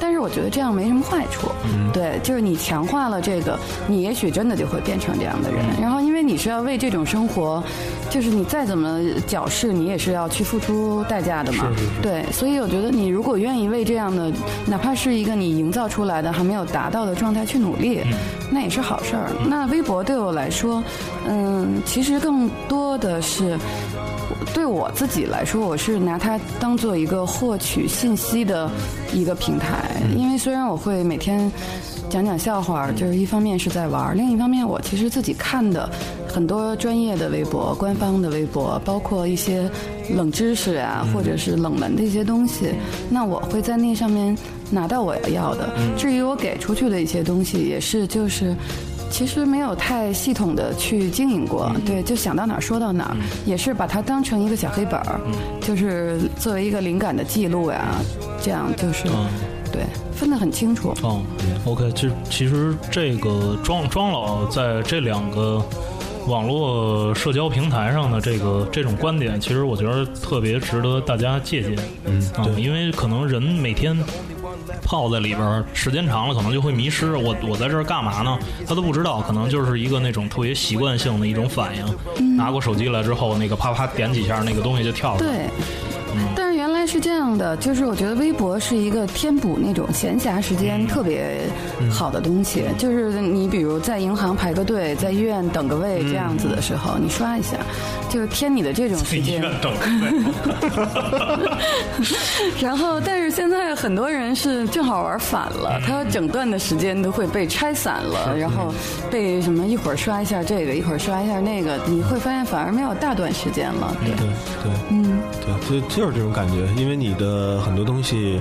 但是我觉得这样没什么坏处，对，就是你强化了这个，你也许真的就会变成这样的人。然后，因为你是要为这种生活，就是你再怎么矫饰，你也是要去付出代价的嘛。对，所以我觉得你如果愿意为这样的，哪怕是一个你营造出来的还没有达到的状态去努力，那也是好事儿。那微博对我来说，嗯，其实更多的是。对我自己来说，我是拿它当做一个获取信息的一个平台。因为虽然我会每天讲讲笑话，就是一方面是在玩另一方面我其实自己看的很多专业的微博、官方的微博，包括一些冷知识啊，或者是冷门的一些东西，那我会在那上面拿到我要的。至于我给出去的一些东西，也是就是。其实没有太系统的去经营过，对，就想到哪儿说到哪儿，也是把它当成一个小黑本儿，就是作为一个灵感的记录呀，这样就是，对，分得很清楚。哦，OK，其实其实这个庄庄老在这两个网络社交平台上的这个这种观点，其实我觉得特别值得大家借鉴。嗯，对因为可能人每天。泡在里边儿时间长了，可能就会迷失。我我在这儿干嘛呢？他都不知道，可能就是一个那种特别习惯性的一种反应。拿过手机来之后，那个啪啪点几下，那个东西就跳出来。对，但是是这样的，就是我觉得微博是一个填补那种闲暇时间特别好的东西。就是你比如在银行排个队，在医院等个位这样子的时候，你刷一下，就是填你的这种时间。等 然后，但是现在很多人是正好玩反了，他整段的时间都会被拆散了，然后被什么一会儿刷一下这个，一会儿刷一下那个，你会发现反而没有大段时间了。对，对。对，嗯，对，就就是这种感觉，因为你的很多东西，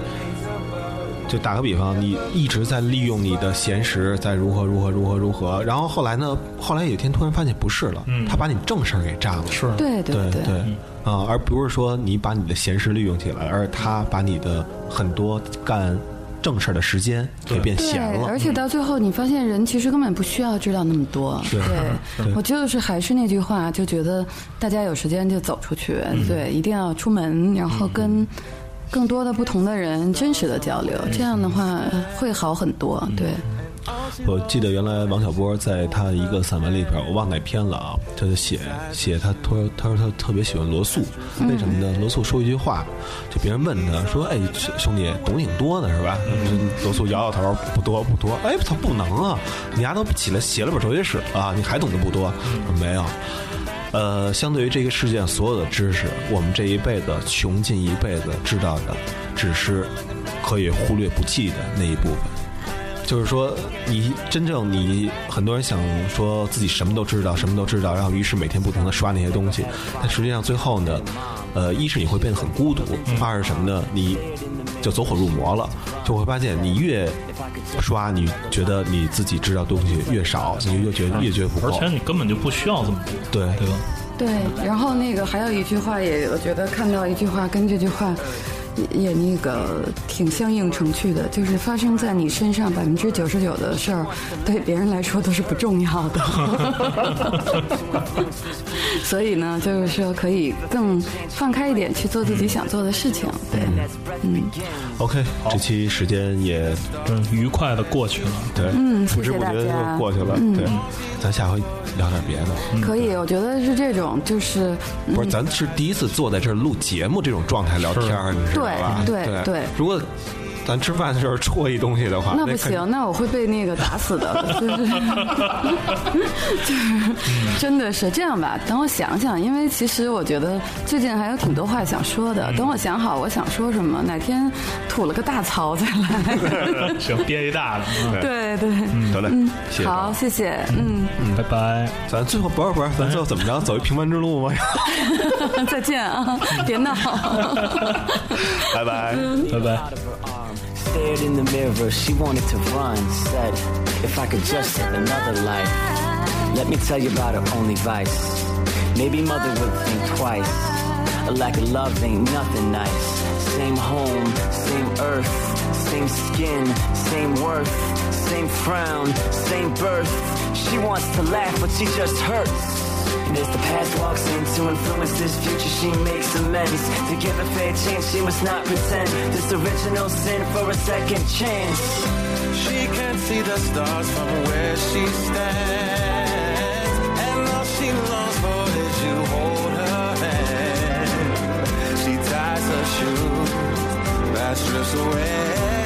就打个比方，你一直在利用你的闲时，在如何如何如何如何，然后后来呢，后来有一天突然发现不是了，他把你正事儿给占了，是。对对对。对，啊，而不是说你把你的闲时利用起来，而他把你的很多干正事儿的时间也变对闲，了。而。且到最后你发现人其实根本不需要知道那么多。对。对。我就是还是那句话，就觉得大家有时间就走出去，嗯。对，一定要出门，然后跟更多的不同的人真实的交流，嗯。这样的话会好很多。对，我记得原来王小波在他一个散文里边，我忘哪篇了啊，他就写写他他说他说他特别喜欢罗素，为什么呢？罗素说一句话，就别人问他说：“哎，兄弟，懂挺多的是吧？”罗素摇摇头，不多不多。哎，他不能啊，你丫都起来写了本哲学史啊，你还懂得不多？没有。呃，相对于这个世界上所有的知识，我们这一辈子穷尽一辈子知道的，只是可以忽略不计的那一部分。就是说，你真正你很多人想说自己什么都知道，什么都知道，然后于是每天不停的刷那些东西，但实际上最后呢，呃，一是你会变得很孤独，二是什么呢？你就走火入魔了，就会发现你越刷，你觉得你自己知道东西越少，你就越觉得越觉得不够而且。你根本就不需要这么多，对对吧？对，然后那个还有一句话也，我觉得看到一句话跟这句话也也那个挺相映成趣的，就是发生在你身上百分之九十九的事儿，对别人来说都是不重要的。所以呢，就是说可以更放开一点去做自己想做的事情。对，嗯，OK，这期时间也愉快的过去了。对，嗯不知不觉就过去了。对，咱下回聊点别的。可以，我觉得是这种，就是不是，咱是第一次坐在这儿录节目这种状态聊天儿，你知道吧？对。对对。如果咱吃饭的时候戳一东西的话，那不行，那我会被那个打死的，就是就是真的是这样吧。等我想想，因为其实我觉得最近还有挺多话想说的。等我想好我想说什么，哪天吐了个大槽再来。行，憋一大的，嗯对对，得嘞，谢谢。好，谢谢，嗯，拜拜。咱最后不是不是，咱最后怎么着？走一平凡之路吗？再见啊，别闹。拜拜。拜拜。Stared in the mirror, she wanted to run. Said, if I could just have another life. Let me tell you about her only vice. Maybe mother would think twice. A lack of love ain't nothing nice. Same home, same earth, same skin, same worth, same frown, same birth. She wants to laugh, but she just hurts. As the past walks in to influence this future, she makes amends. To give a fair chance, she must not pretend this original sin for a second chance. She can see the stars from where she stands. And all she longs for is you hold her hand. She ties her shoes, that strips away